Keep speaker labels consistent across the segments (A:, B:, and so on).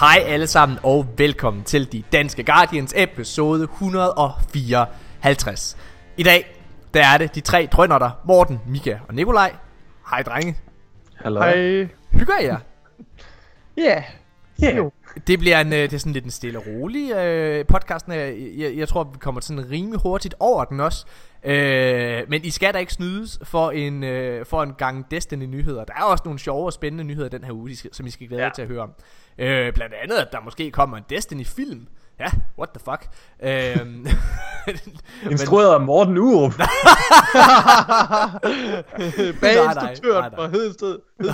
A: Hej alle sammen og velkommen til De Danske Guardians episode 154. I dag, der er det de tre drønnerter, Morten, Mika og Nikolaj. Hej drenge.
B: Hallo.
C: Hej.
A: Hygger jer?
C: Ja.
B: Ja.
C: Jo.
A: Det bliver en, øh, det er sådan lidt en stille og rolig øh, podcast. Jeg, jeg, jeg tror, vi kommer sådan rimelig hurtigt over den også. Øh, men I skal da ikke snydes for en, øh, for en gang Destiny-nyheder. Der er også nogle sjove og spændende nyheder den her uge, som I skal glæde jer
B: Ja.
A: til at høre om. Øh, blandt andet, at der måske kommer en Destiny-film. Ja, what the fuck. Øh,
B: Instrueret af Morten Urup.
A: Nej,
C: Bag
A: nej,
C: instruktøren
A: nej, nej.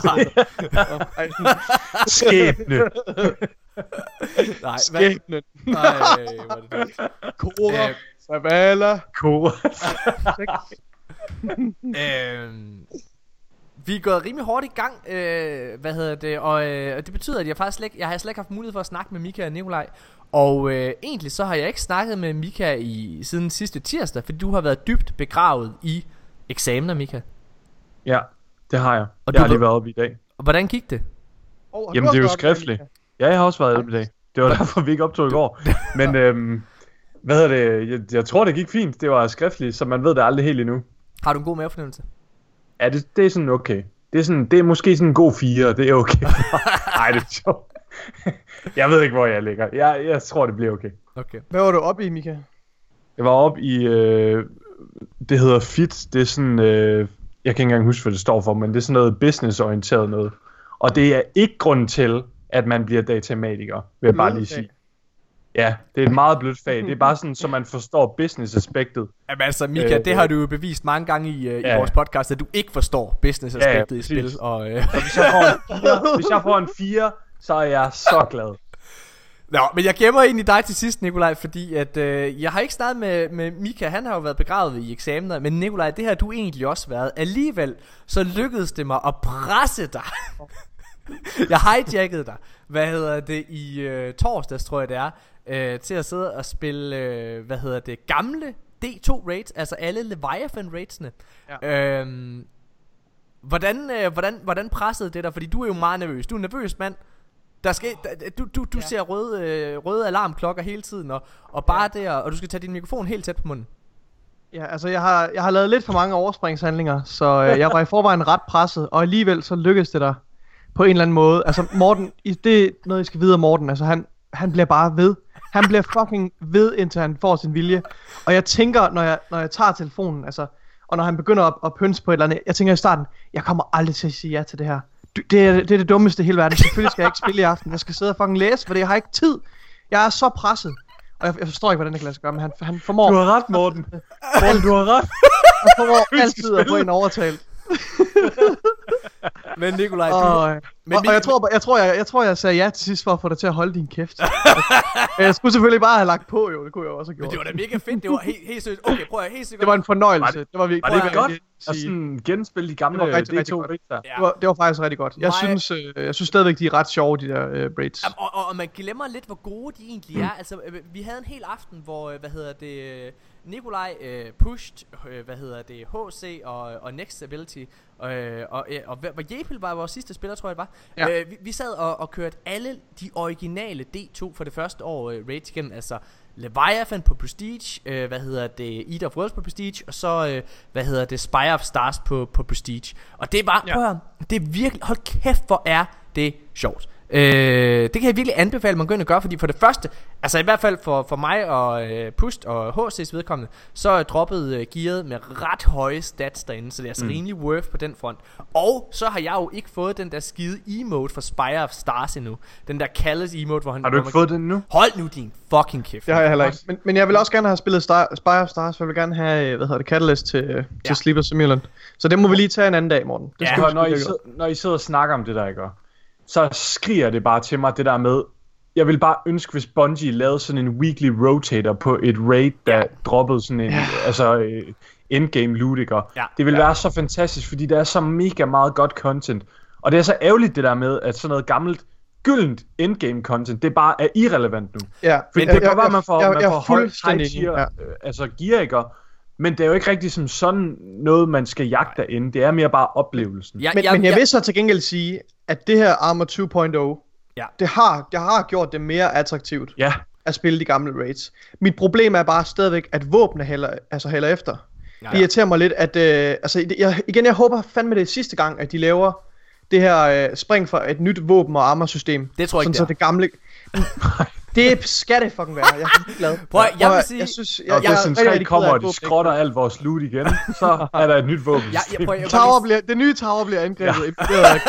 C: fra Ej,
B: Skæbne.
A: nej, hvad?
C: Skæbnen.
A: Nej, hvor er det dumt.
C: Kora.
A: Øh,
C: Savala.
B: Kora.
A: Øhm, vi er gået rimelig hårdt i gang, øh, hvad hedder det, og, øh, og det betyder, at jeg faktisk slet, jeg har slet ikke haft mulighed for at snakke med Mika og Nikolaj. Og øh, egentlig så har jeg ikke snakket med Mika i, siden sidste tirsdag, fordi du har været dybt begravet i eksamener, Mika.
B: Ja, det har jeg.
A: Og
B: jeg har lige været oppe i dag.
A: Og hvordan gik det?
C: Oh,
B: Jamen, det er jo skriftligt. Ja, jeg har også været oppe i dag. Det var derfor, vi ikke optog i går. Men, øhm, hvad hedder det? Jeg, jeg tror, det gik fint. Det var skriftligt, så man ved det aldrig helt endnu.
A: Har du en god mavefornemmelse?
B: Ja, det, det er sådan okay. Det er, sådan, det er måske sådan en god fire, det er okay. Nej, det er sjovt. jeg ved ikke, hvor jeg ligger. Jeg, jeg tror, det bliver okay.
A: Okay.
C: Hvad var du oppe i, Mika?
B: Jeg var oppe i, øh, det hedder FIT, det er sådan, øh, jeg kan ikke engang huske, hvad det står for, men det er sådan noget businessorienteret noget. Og det er ikke grund til, at man bliver datamatiker, vil jeg bare lige sige. Ja, det er et meget blødt fag. Det er bare sådan, så man forstår business-aspektet.
A: Jamen altså, Mika,
B: Øh,
A: det har du jo bevist mange gange i, øh, i
B: ja.
A: vores podcast, at du ikke forstår business-aspektet
B: Ja, ja,
A: i spil. Og, øh,
B: Så hvis jeg får en 4, hvis jeg får en 4 så er jeg så glad.
A: Nå, men jeg gemmer egentlig dig til sidst, Nikolaj, fordi at øh, jeg har ikke snakket med, med Mika, han har jo været begravet i eksamener, men Nikolaj, det har du egentlig også været. Alligevel, så lykkedes det mig at presse dig. jeg hijackede dig, hvad hedder det, i øh, torsdags, tror jeg det er, øh, til at sidde og spille, øh, hvad hedder det, gamle D2 raids, altså alle Leviathan raidsene. Ja. Øhm, hvordan, øh, hvordan, hvordan pressede det dig? Fordi du er jo meget nervøs. Du er en nervøs mand. Der skal, der, du du, du ja. ser røde, øh, røde alarmklokker hele tiden, og, og bare ja. der, og du skal tage din mikrofon helt tæt på munden.
C: Ja, altså jeg har, jeg har lavet lidt for mange overspringshandlinger, så øh, jeg var i forvejen ret presset, og alligevel så lykkedes det der på en eller anden måde. Altså Morten, det er noget, I skal vide om Morten, altså han, han bliver bare ved. Han bliver fucking ved, indtil han får sin vilje. Og jeg tænker, når jeg, når jeg tager telefonen, altså, og når han begynder at, at pynse på et eller andet, jeg tænker i starten, jeg kommer aldrig til at sige ja til det her. Det er, det er det dummeste i hele verden. Selvfølgelig skal jeg ikke spille i aften. Jeg skal sidde og fucking læse, for jeg har ikke tid. Jeg er så presset. Og jeg, jeg forstår ikke, hvordan det kan lade sig gøre, men han, han formår,
B: Du har ret, Morten. Morten, du har ret.
C: han formår altid at få en overtalt.
A: Men Nikolaj,
C: Og,
A: du,
C: og,
A: men
C: og
A: min-
C: jeg, tror, jeg, tror, jeg, jeg tror, jeg sagde ja til sidst for at få dig til at holde din kæft. jeg skulle selvfølgelig bare have lagt på, jo. Det kunne jeg også have
A: men
C: gjort.
A: det var da mega fedt. Det var helt, helt seriøst. Okay, prøv at helt sikkert.
C: Det var en fornøjelse.
B: Var
C: det,
B: det-
C: det var virkelig
B: Var det
C: at
B: godt at sådan genspille de gamle
C: Det var rigtig, rigtig
B: D2
C: godt.
B: raids der?
A: Ja.
C: det, var, det var faktisk rigtig godt. Jeg
A: Mig-
C: synes, øh, jeg synes stadigvæk, de er ret sjove, de der øh, braids.
A: Jamen, og, og, og man glemmer lidt, hvor gode de egentlig er. Altså, øh, vi havde en hel aften, hvor, øh, hvad hedder det, øh, Nikolaj øh, pushed, øh, hvad hedder det, HC og, og Next Ability, øh, og, øh, og, og Jepil var vores sidste spiller, tror jeg det var.
C: Ja.
A: Øh, vi, vi sad og, og kørte alle de originale D2 for det første år øh, raids igennem, altså Leviathan på Prestige, øh, hvad hedder det, Eat of Worlds på Prestige, og så, øh, hvad hedder det, Spire of Stars på, på Prestige. Og det bare,
C: Ja.
A: prøv det er virkelig, hold kæft, hvor er det sjovt. Øh, det kan jeg virkelig anbefale, at man går ind og gøre, fordi for det første, altså i hvert fald for, for mig og øh, Pust og HC's vedkommende, så er droppet øh, gearet med ret høje stats derinde, så det er altså mm. rimelig worth på den front. Og så har jeg jo ikke fået den der skide emote for Spire of Stars endnu. Den der Callous emote, hvor han...
B: Har du ikke fået den nu?
A: Hold nu din fucking kæft.
C: Det har jeg heller ikke. Men, men jeg vil også gerne have spillet Star, Spire of Stars, for jeg vil gerne have, øh, hvad hedder det, Catalyst til, øh, til
A: Ja.
C: Sleeper Simulant. Så det må vi lige tage en anden dag, Morten. Det
A: Ja,
C: skal
B: når, I sidder, når I sidder og snakker om det der, ikke? Så skriger det bare til mig, det der med, jeg vil bare ønske, hvis Bungie lavede sådan en weekly rotator på et raid, der
A: Ja.
B: droppede sådan en,
C: Ja.
B: altså øh, endgame loot, ikke?
A: Ja.
B: Det vil
A: Ja.
B: være så fantastisk, fordi der er så mega meget godt content. Og det er så ærgerligt det der med, at sådan noget gammelt, gyldent endgame content, det bare er irrelevant nu.
C: Ja,
B: Men det kan være, man får,
C: jeg,
B: man
C: jeg,
B: får højt tier,
C: enig, ja.
B: øh, altså gear, ikke? Men det er jo ikke rigtig som sådan noget, man skal jagte derinde. Det er mere bare oplevelsen.
A: Ja,
C: Men,
A: jeg,
C: men jeg
A: jeg,
C: vil så til gengæld sige, at det her Armor 2.0,
A: Ja.
C: Det har, det har gjort det mere attraktivt
B: Ja,
C: at spille de gamle raids. Mit problem er bare stadigvæk, at våbne hælder, altså hælder efter.
A: Ja.
C: Ja. Det irriterer mig lidt, at... Øh, altså, jeg, igen, jeg håber fandme det er sidste gang, at de laver det her øh, spring for et nyt våben- og armor-system.
A: Det tror jeg ikke,
C: sådan,
A: det
C: så det gamle... det skal det fucking være. Jeg er helt glad.
A: Prøv at- jeg vil sige-
C: Jeg synes, jeg,
B: når
C: jeg,
B: Destiny
C: er rigtig,
B: 3
C: rigtig
B: kommer, og de skrotter alt vores loot igen, så er der et nyt våben.
A: Jeg, jeg, prøv, jeg, jeg,
C: Tower bliver, det nye tower bliver angrebet. Ja.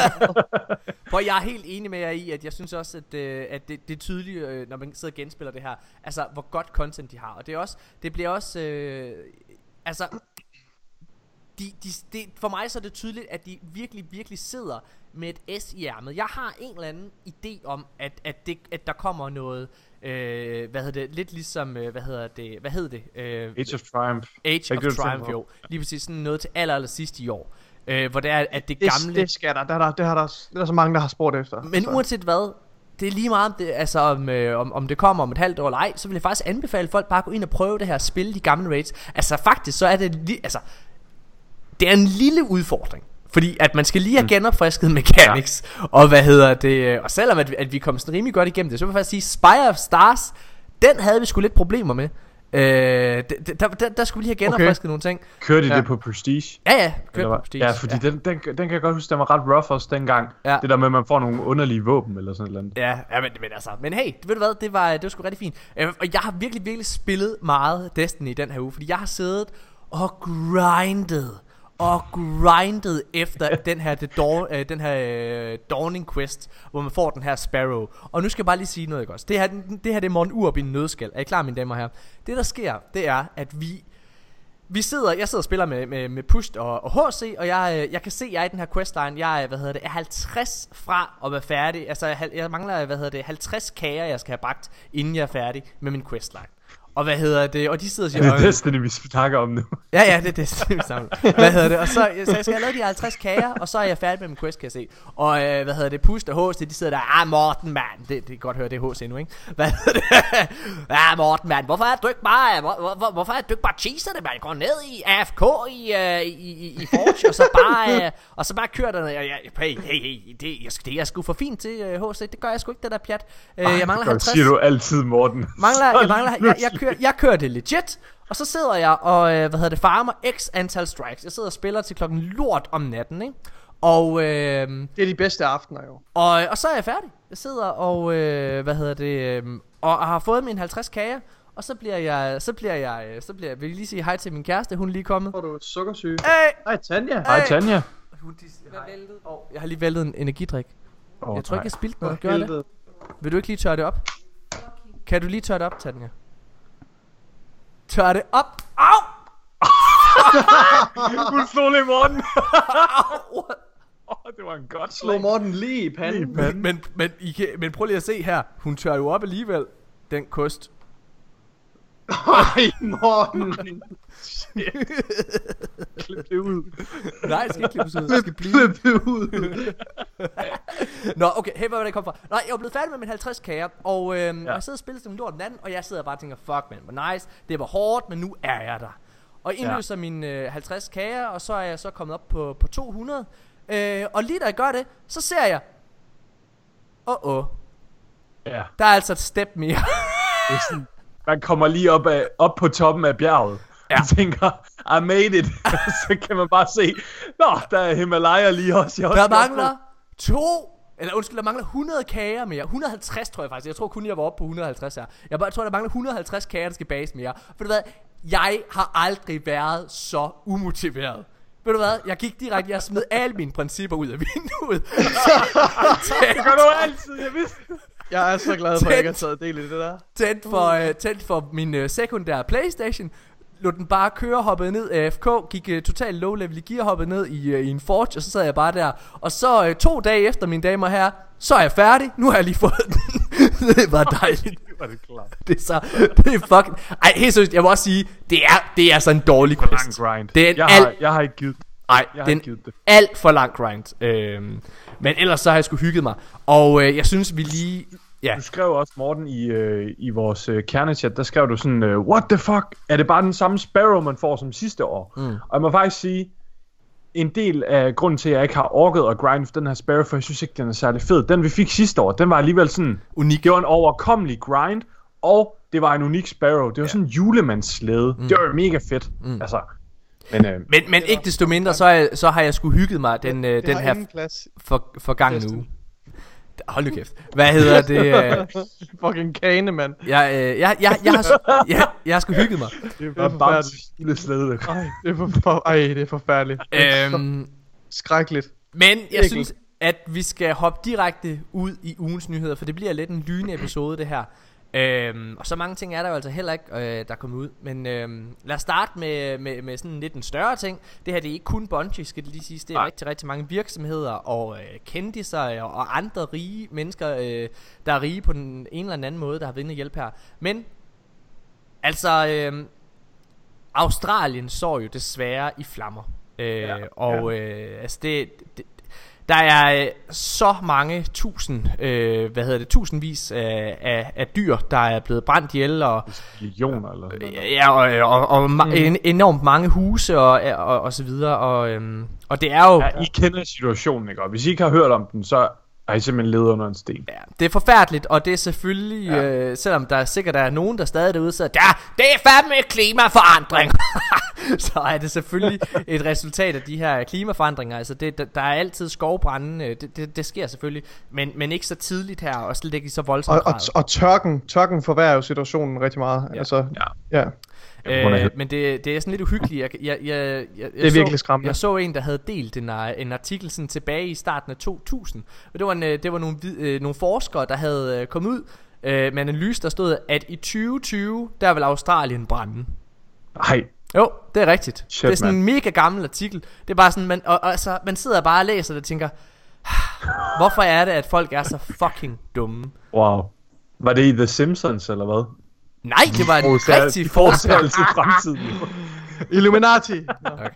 A: Prøv, jeg er helt enig med jer i, at jeg synes også, at, øh, at det, det er tydeligt, øh, når man sidder og genspiller det her, altså hvor godt content de har. Og det, er også, det bliver også, øh, altså, de, de, det, for mig så er det tydeligt, at de virkelig, virkelig sidder med et S i ærmet. Jeg har en eller anden idé om, at, at, det, at der kommer noget, øh, hvad hedder det, lidt ligesom, øh, hvad hedder det, hvad hedder det? Øh,
B: Age of Triumph.
A: Age of Triumph, jo. Lige præcis sådan noget til aller, aller sidst i år. Øh, hvor det er, at det
C: Det,
A: gamle...
C: det skal der. Det, har der, det, har der, det er der så mange, der har spurgt efter.
A: Men
C: så.
A: uanset hvad, det er lige meget om det, altså om, øh, om, om det kommer om et halvt år eller ej, så vil jeg faktisk anbefale folk bare at gå ind og prøve det her, spille de gamle raids. Altså faktisk, så er det li- altså, det er en lille udfordring. Fordi at man skal lige have genopfrisket mechanics ja. Og hvad hedder det øh, Og selvom at, vi- at vi kom sådan rimelig godt igennem det Så vil jeg faktisk sige Spire of Stars Den havde vi sgu lidt problemer med øh, der, der, der skulle vi lige have genopfrisket okay. nogle ting
B: Kørte de
C: Ja.
B: det på Prestige?
A: Ja ja,
B: Eller
A: kør
B: hvad?
A: på Prestige.
B: Ja, fordi Den, den, den kan jeg godt huske, den var ret rough også dengang.
A: Ja.
B: Det der med, at man får nogle underlige våben eller sådan noget.
A: Ja, ja men, men altså, men hey, ved du hvad, det var, det var sgu rigtig fint. Øh, og jeg har virkelig, virkelig spillet meget Destiny i den her uge, fordi jeg har siddet og grindet og grindet efter den her, the dawn, øh, den her øh, Dawning Quest, hvor man får den her Sparrow. Og nu skal jeg bare lige sige noget, ikke også? Det her, det her det er Morten Urup i en nødskal. Er I klar, mine damer og herrer? Det, der sker, det er, at vi vi sidder, jeg sidder og spiller med, med, med Pusht og, og HC, og jeg, øh, jeg kan se, at jeg er i den her questline, jeg er, hvad hedder det, er 50 fra at være færdig. Altså, jeg, jeg mangler, hvad hedder det, 50 kager, jeg skal have bragt, inden jeg er færdig med min questline. Og hvad hedder det, og de sidder og
B: Det er
A: siger,
B: Destiny, vi snakker om nu.
A: Ja, ja, det, er det samme. Hvad hedder det? Og så, så jeg skal have lavet de 50 kager, og så er jeg færdig med min quest, kan jeg se. Og øh, hvad hedder det? Pust og HC, de sidder der, ah Morten, mand. Det, det kan godt høre, det er HC nu, ikke? Hvad hedder det? ah Morten, mand. Hvorfor er du ikke bare, hvor, hvor, hvor, hvorfor er du ikke bare cheeser det, man? Går ned i AFK i, øh, i, i, i Forge, og så bare, øh, og så bare kører den. Jeg, jeg, hey, hey, hey, det, jeg, det er jeg sgu for fint til, øh, HC. Det gør jeg sgu ikke, det der pjat. Øh, jeg mangler
B: Det
A: 50
B: siger du altid, Morten.
A: mangler, jeg, mangler, jeg, jeg, kører, jeg kører det legit, og så sidder jeg og, øh, hvad hedder det, farmer x antal strikes. Jeg sidder og spiller til klokken lort om natten, ikke? Og, øh,
C: Det er de bedste aftener jo.
A: og, og så er jeg færdig. Jeg sidder og, øh, hvad hedder det, øh, og har fået mine 50 kager. Og så bliver jeg, så bliver jeg, øh, så bliver jeg, vil jeg lige sige hej til min kæreste, hun er lige kommet.
C: Får du sukkersyge?
A: Hey!
C: Hej Tanja.
B: Hej, Tanja.
A: Hun, de, hej. Oh, jeg har lige væltet en energidrik.
B: Oh,
A: Jeg tror ikke, jeg spildte noget. Gør det? Vil du ikke lige tørre det op? Kan du lige tørre det op, Tanja? Tør det op. Au!
B: Hun slog lige Morten. Åh, det var en godt
C: Slå
B: slag.
C: Morten lige i panden.
A: Men, men, men, I kan, men prøv lige at se her. Hun tør jo op alligevel. Den kost.
C: Ej, Morten.
B: Klip det ud.
A: Nej, det skal ikke klippes ud. Det skal blive.
C: Klip det ud.
A: Nå, okay. Hey, hvad var det, kom fra? Nej, jeg er blevet færdig med min 50 kager. Og, øhm, ja. og jeg sidder og spiller som en lort den anden. Og jeg sidder bare og tænker, fuck man, hvor nice. Det var hårdt, men nu er jeg der. Og indløser ja. mine øh, 50 kager. Og så er jeg så kommet op på, på 200. Øh, og lige da jeg gør det, så ser jeg... Åh, oh, oh.
B: Ja,
A: Der er altså et step mere.
B: det er sådan, man kommer lige op, af, op på toppen af bjerget.
A: Ja.
B: Og tænker, I made it. så kan man bare se, Nå, der er Himalaya lige også. Jeg er
A: Der mangler to eller undskyld, der mangler 100 kager mere. 150 tror jeg faktisk. Jeg tror kun, jeg var oppe på 150 her. Jeg bare, tror, der mangler 150 kager, der skal bages mere. For du hvad, jeg har aldrig været så umotiveret. Ved du hvad, jeg gik direkte, jeg smed alle mine principper ud af vinduet.
B: Det gør du altid, jeg vidste.
C: Jeg er så glad for, at jeg ikke har taget del i det der.
A: tændt for, uh, tændt for min uh, sekundære Playstation. Lod den bare køre, hoppede ned af AFK, gik uh, totalt low level i gear, hoppede ned i, uh, i en Forge, og så sad jeg bare der. Og så uh, to dage efter, mine damer og herrer, så er jeg færdig. Nu har jeg lige fået den. det var dejligt.
B: Det var det klart.
A: Det er så, det er fucking... Ej, helt seriøst, jeg må også sige, det er, det er så en dårlig quest.
B: grind.
A: Det er en
B: jeg, har, jeg har ikke givet
A: Ej,
B: Jeg har
A: det er
B: ikke
A: en
B: givet det.
A: alt for lang grind. Øhm, men ellers så har jeg sgu hygget mig. Og øh, jeg synes, vi lige... Ja,
B: Du skrev også, Morten, i, øh, i vores øh, kernechat, der skrev du sådan, øh, what the fuck, er det bare den samme Sparrow, man får som sidste år? Mm. Og jeg må faktisk sige, en del af grunden til, at jeg ikke har orket at grind for den her Sparrow, for jeg synes ikke, den er særlig fed. Den vi fik sidste år, den var alligevel sådan...
A: Unik.
B: Det var en overkommelig grind, og det var en unik Sparrow. Det var ja. sådan en julemandsslæde. Mm. Det var mega fedt. Mm. Altså,
A: men, øh, men, men ikke desto mindre, så, er, så har jeg sgu hygget mig den, øh, den her for, for gang nu. Hold nu kæft. Hvad hedder det?
C: Fucking kane, mand.
A: Jeg, øh, jeg, jeg, jeg, har, jeg, jeg har sgu hygget mig.
B: Det er slæde.
C: Ej, det er, for, for, ej, det er forfærdeligt. Øhm, Skrækkeligt.
A: Men jeg Virkelig. synes, at vi skal hoppe direkte ud i ugens nyheder, for det bliver lidt en lynepisode det her. Øhm, og så mange ting er der jo altså heller ikke, øh, der er kommet ud. Men øhm, lad os starte med, med, med sådan lidt en større ting. Det her det er ikke kun Bungie, skal det lige sige. Det er Nej. rigtig, rigtig mange virksomheder og øh, kendiser og, og andre rige mennesker, øh, der er rige på den ene eller anden måde, der har været inde og hjælpe her. Men, altså, øh, Australien så jo desværre i flammer. Øh, ja, og ja. Øh, altså det, det, der er øh, så mange tusind, øh, hvad hedder det, tusindvis af, af, af dyr, der er blevet brændt ihjel. Og,
B: Millioner eller noget.
A: Ja, og, og, og mm. en, enormt mange huse og, og, og så videre. Og, øhm, og det er jo...
B: Ja, I kender situationen, ikke? Og hvis I ikke har hørt om den, så ej, simpelthen levet under en sten.
A: Ja, det er forfærdeligt, og det er selvfølgelig, ja. øh, selvom der er sikkert er nogen, der stadig er derude, så ja, det er fandme klimaforandring. så er det selvfølgelig et resultat af de her klimaforandringer. Altså, det, der, der er altid skovbrænde, øh, det, det, det sker selvfølgelig, men, men ikke så tidligt her, og slet ikke i så voldsomt
C: og, og, og tørken, tørken forværrer jo situationen rigtig meget. Ja. Altså, ja. ja.
A: Øh, men det, det er sådan lidt uhyggeligt. Jeg, jeg, jeg, jeg, jeg
C: det er så, virkelig skræmmende.
A: Jeg så en, der havde delt en, øh, en artikel sådan tilbage i starten af 2000. Og det var, en, øh, det var nogle, øh, nogle forskere, der havde øh, kommet ud øh, med en analyse, der stod, at i 2020, der vil Australien brænde.
B: Nej.
A: Jo, det er rigtigt. Shit, det er sådan man. en mega gammel artikel. Det er bare sådan, man, og, og, altså, man sidder bare og læser det og tænker, hvorfor er det, at folk er så fucking dumme?
B: Wow. Var det i The Simpsons, eller hvad?
A: Nej, det var en rigtig forudsigelse
B: til fremtiden.
C: Illuminati.
A: okay.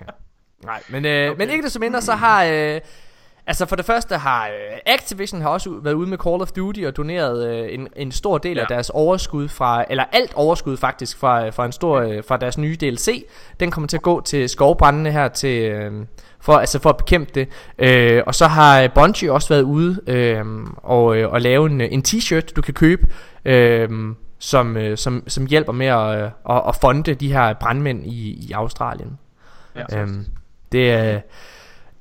A: Nej, men, øh, okay. men ikke desto mindre, så har... Øh, altså for det første har øh, Activision har også været ude med Call of Duty og doneret øh, en, en stor del ja. af deres overskud fra... Eller alt overskud faktisk fra, fra, en stor, øh, fra deres nye DLC. Den kommer til at gå til skovbrændende her til... Øh, for, altså for at bekæmpe det. Øh, og så har Bungie også været ude øh, og, øh, og lave en, en t-shirt, du kan købe, øh, som, øh, som, som hjælper med at, øh, at, at fonde de her brandmænd i, i Australien. Ja, øhm, det, er, det,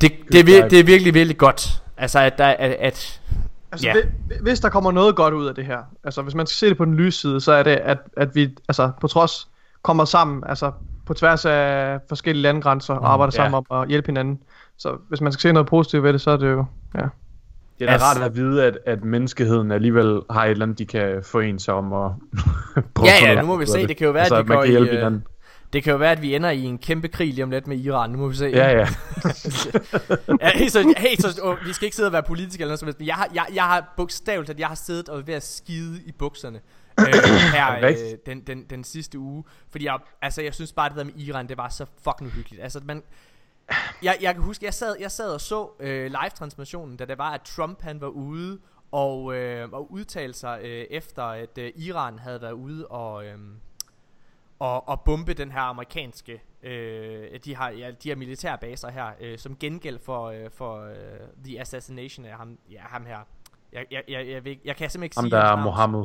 A: det, det, er vir, det er virkelig, virkelig godt. Altså, at, der, at, at
C: Altså, ja. hvis der kommer noget godt ud af det her, altså hvis man skal se det på den lyse side, så er det, at, at vi altså, på trods kommer sammen, altså på tværs af forskellige landegrænser, og mm, arbejder ja. sammen om at hjælpe hinanden. Så hvis man skal se noget positivt ved det, så er det jo, ja.
B: Det er da rart at vide, at, at menneskeheden alligevel har et eller andet, de kan forene sig om og
A: prøve Ja, ja, nu må vi se. Det. kan jo være, altså, at vi går i, uh, det kan jo være, at vi ender i en kæmpe krig lige om lidt med Iran. Nu må vi se.
B: Ja, ja.
A: ja hey, så, hey, så oh, vi skal ikke sidde og være politikere eller noget som helst. Jeg har, jeg, jeg har bogstaveligt, at jeg har siddet og ved at skide i bukserne. øh, her øh, den, den, den sidste uge. Fordi jeg, altså, jeg synes bare, at det der med Iran, det var så fucking uhyggeligt. Altså, man, jeg, jeg kan huske, jeg sad, jeg sad og så øh, live-transmissionen, da det var, at Trump han var ude og, øh, og udtalte sig øh, efter, at øh, Iran havde været ude og, øh, og, og bombe den her amerikanske, øh, de, har, ja, de her militære baser her, øh, som gengæld for, øh, for øh, the assassination af ham, ja, ham her. Jeg, jeg, jeg, jeg, jeg, jeg kan simpelthen ikke
B: ham
A: sige
B: der er Mohammed.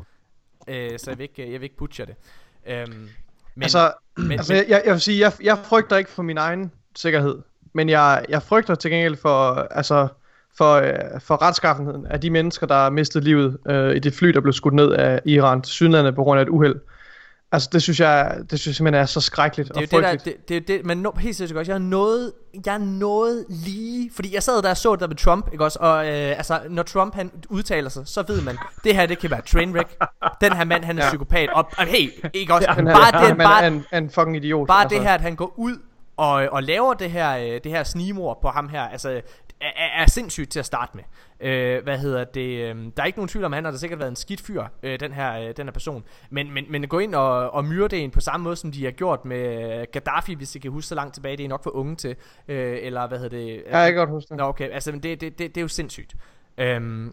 A: Øh, så jeg vil ikke, jeg vil ikke butcher det.
C: Øhm, men, altså, men, altså men, jeg, jeg vil sige, jeg, jeg frygter ikke for min egen sikkerhed. Men jeg, jeg frygter til gengæld for, altså, for, øh, for retskaffenheden af de mennesker, der mistet livet øh, i det fly, der blev skudt ned af Iran til Sydlandet på grund af et uheld. Altså det synes jeg, det synes jeg simpelthen er så skrækkeligt
A: det er og frygteligt. Det, der, det, det det, men no, helt sikkert også, jeg noget, jeg er noget lige, fordi jeg sad der og så det der med Trump, ikke også, og øh, altså når Trump han udtaler sig, så ved man, det her det kan være trainwreck, den her mand han er ja. psykopat, og, og hey, ikke også, ja,
C: bare det, bare, en, en fucking idiot.
A: Bare altså. det her, at han går ud og, og laver det her, øh, det her snimor på ham her, altså er, er sindssygt til at starte med. Øh, hvad hedder det? Øh, der er ikke nogen tvivl om, han har da sikkert været en skidt fyr, øh, den, her, øh, den her person. Men, men, men at gå ind og, og myrde en på samme måde, som de har gjort med Gaddafi, hvis I kan huske så langt tilbage, det er nok for unge til. Øh, eller hvad hedder det?
C: Ja, jeg kan godt huske det.
A: Nå, okay, altså det, det, det, det er jo sindssygt. Øh,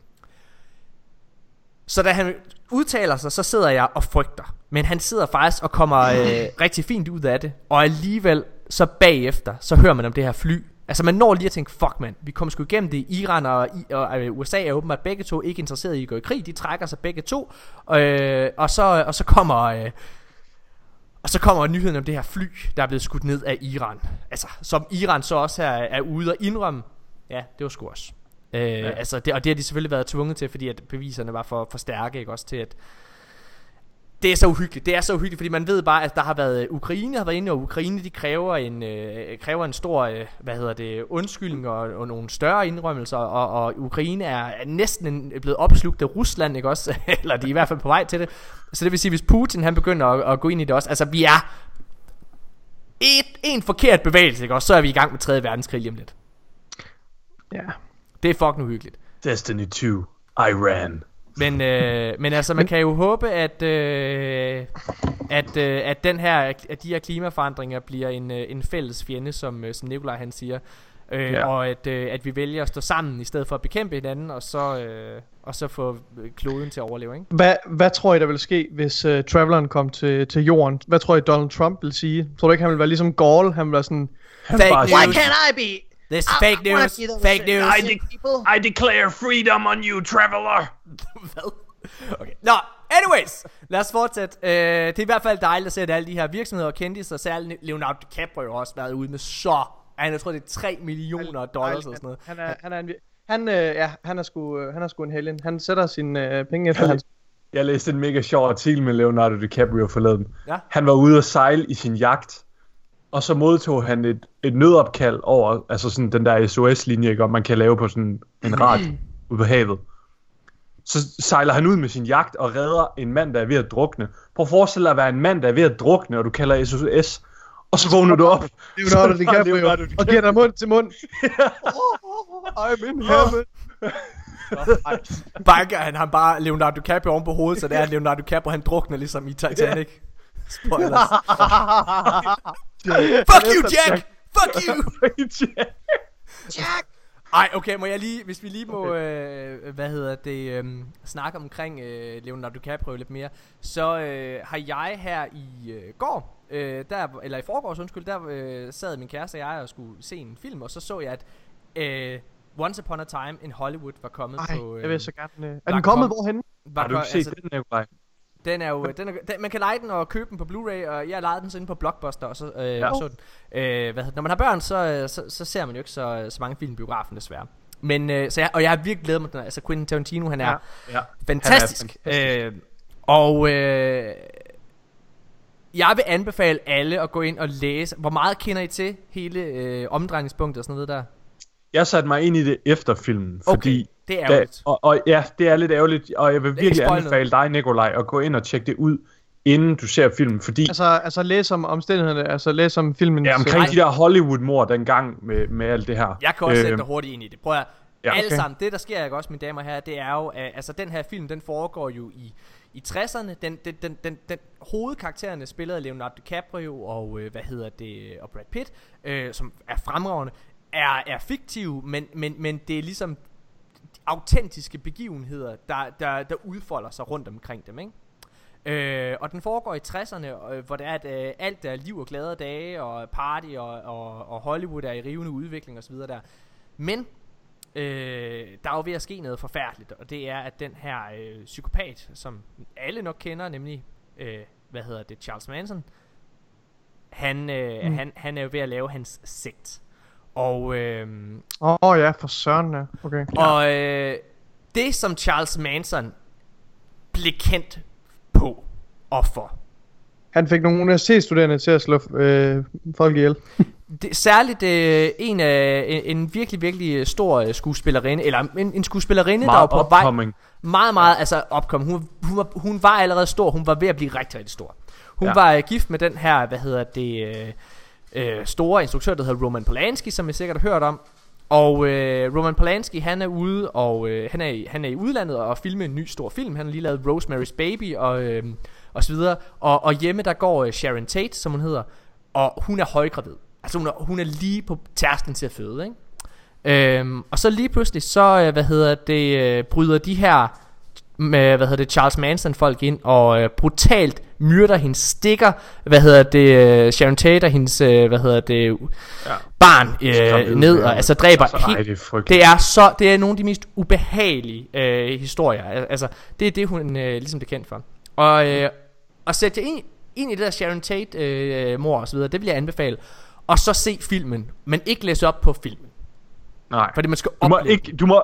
A: så da han udtaler sig, så sidder jeg og frygter. Men han sidder faktisk og kommer øh, rigtig fint ud af det. Og alligevel så bagefter, så hører man om det her fly, Altså man når lige at tænke, fuck mand, vi kommer sgu igennem det. Iran og, og, og USA er åbenbart begge to ikke interesseret i at gå i krig. De trækker sig begge to. Øh, og, så, og så kommer... Øh, og så kommer nyheden om det her fly, der er blevet skudt ned af Iran. Altså, som Iran så også er, er ude og indrømme. Ja, det var sgu også. Øh, ja. altså, det, og det har de selvfølgelig været tvunget til, fordi at beviserne var for, for stærke, ikke også til at det er så uhyggeligt. Det er så uhyggeligt, fordi man ved bare, at der har været Ukraine har været inde, og Ukraine de kræver en øh, kræver en stor, øh, hvad hedder det, undskyldning og, og nogle større indrømmelser, og, og Ukraine er, er næsten en, blevet opslugt af Rusland, ikke også? Eller de er i hvert fald på vej til det. Så det vil sige, hvis Putin han begynder at, at gå ind i det også, altså vi er et, en forkert bevægelse, ikke også? Så er vi i gang med 3. verdenskrig lige om lidt.
C: Ja.
A: Det er fucking uhyggeligt.
B: Destiny 2, Iran.
A: Men, øh, men altså, man kan jo håbe, at, øh, at, øh, at, den her, at de her klimaforandringer bliver en, øh, en fælles fjende, som, øh, som Nikolaj han siger. Øh, ja. Og at, øh, at vi vælger at stå sammen, i stedet for at bekæmpe hinanden, og så, øh, og så få kloden til at overleve. Ikke?
C: Hvad, hvad tror I, der vil ske, hvis uh, Traveleren kom til, til jorden? Hvad tror I, Donald Trump vil sige? Tror du ikke, han vil være ligesom Gaul? Han vil være sådan...
A: Fake news.
D: Why can't I be?
A: This is fake news. Fake news.
B: I, de- I declare freedom on you, traveler.
A: Okay. Nå, anyways. Lad os fortsætte. Uh, det er i hvert fald dejligt at se, at alle de her virksomheder og kendte og særligt Leonardo DiCaprio har også været ude med så... Jeg tror, det er 3 millioner dollars eller sådan noget.
C: Han er, han er en, han, øh, ja, han er sgu, øh, han er sgu en helgen. Han sætter sine øh, penge efter hans...
B: Jeg læste en mega sjov artikel med Leonardo DiCaprio forleden.
A: Ja.
B: Han var ude at sejle i sin jagt, og så modtog han et, et nødopkald over, altså sådan den der SOS-linje, ikke, om man kan lave på sådan en rad ude på havet. Så sejler han ud med sin jagt og redder en mand, der er ved at drukne. Prøv at forestille dig at være en mand, der er ved at drukne, og du kalder SOS, og så vågner du op.
C: Leonardo
B: Så-
C: DiCaprio,
B: Leonardo
C: og giver dig mund til mund. I'm in heaven.
A: Banker han ham bare Leonardo DiCaprio oven på hovedet, så det er, Leonardo DiCaprio han drukner ligesom i Titanic. Spoilers. Fuck you, Jack! Fuck you!
D: Jack!
A: Ej, okay, må jeg lige, hvis vi lige må, okay. øh, hvad hedder det, øh, snakke omkring øh, Leonardo DiCaprio lidt mere, så øh, har jeg her i øh, går, øh, der, eller i forgårs, undskyld, der øh, sad min kæreste og jeg og skulle se en film, og så så jeg, at øh, Once Upon a Time in Hollywood var kommet
C: Ej,
A: på... Øh,
C: jeg vil så gerne... Øh, er den kommet
A: kom-
C: hvorhen?
A: var
B: Har du ikke set den, Nikolaj?
A: Den er jo, den er, den, man kan lege den og købe den på Blu-ray, og jeg lejede den så inde på Blockbuster, og så, øh, ja.
B: Ja.
A: så den. Øh, hvad når man har børn, så, øh, så, så ser man jo ikke så, så mange film i biografen desværre. Men, øh, så jeg, og jeg har virkelig glædet mig den. Altså Quentin Tarantino, han er
C: Ja.
A: ja. Fantastisk.
B: Han er fantastisk.
A: Øh, og øh, jeg vil anbefale alle at gå ind og læse. Hvor meget kender I til hele øh, omdrejningspunktet og sådan noget der?
B: Jeg satte mig ind i det efter filmen, fordi...
A: det er
B: Da,
A: ærgerligt.
B: og, og ja, det er lidt ærgerligt, og jeg vil virkelig anbefale dig, Nikolaj, at gå ind og tjekke det ud, inden du ser filmen, fordi
C: Altså, altså læs om omstændighederne, altså læs om filmen.
B: ja, omkring de der Hollywood-mord dengang med, med alt det her.
A: Jeg kan også sætte
B: Øhm,
A: dig hurtigt ind i det. Prøv at ja, alle
B: okay.
A: sammen. Det der sker ikke også, mine damer og herrer, det er jo, at, altså den her film, den foregår jo i, i 60'erne. Den, den, den, den, den hovedkaraktererne spillet af Leonardo DiCaprio og, øh, hvad hedder det, og Brad Pitt, øh, som er fremragende, er, er fiktive, men, men, men det er ligesom autentiske begivenheder, der, der, der udfolder sig rundt omkring dem, ikke? Øh, og den foregår i 60'erne, øh, hvor det er, at øh, alt er liv og glade dage, og party, og, og, og Hollywood er i rivende udvikling osv. der. Men øh, der er jo ved at ske noget forfærdeligt, og det er, at den her øh, psykopat, som alle nok kender, nemlig, øh, hvad hedder det, Charles Manson, han, øh, mm. han, han er jo ved at lave hans sekt. Og, øh,
C: Åh oh, ja, for søren, ja. Okay.
A: og øh, det, som Charles Manson blev kendt på og for,
C: Han fik nogle universitetsstuderende til at slå øh, folk ihjel.
A: det, særligt øh, en af en, en virkelig virkelig stor øh, skuespillerinde eller en, en skuespillerinde der var
B: meget
A: på vej meget meget altså opkom hun, hun, var, hun var allerede stor hun var ved at blive rigtig rigtig stor hun. Ja. var øh, gift med den her hvad hedder det øh, øh, store instruktør der hedder Roman Polanski som I sikkert har hørt om. Og øh, Roman Polanski han er ude og øh, han er i, han er i udlandet og filme en ny stor film. Han har lige lavet Rosemary's Baby og øh, og så videre. Og, og hjemme der går øh, Sharon Tate som hun hedder og hun er højgravid. Altså hun er, hun er lige på tærsten til at føde ikke? Øhm, og så lige pludselig så, øh, hvad hedder det, øh, bryder de her med, hvad hedder det, Charles Manson folk ind og øh, brutalt myrder hendes stikker, hvad hedder det, øh, Sharon Tate og hendes, øh, hvad hedder det,
B: Ja.
A: barn øh, ned og altså dræber
B: Altså, ej, det er
A: det er så det er nogle af de mest ubehagelige øh, historier. Al- Altså det er det hun øh, ligesom bliver kendt for. Og øh, at sætte jer ind, ind i det der Sharon Tate øh, mor og så videre, det vil jeg anbefale. Og så se filmen, men ikke læse op på filmen,
B: Nej.
A: fordi man skal
B: Du må
A: opleve.
B: ikke, du må,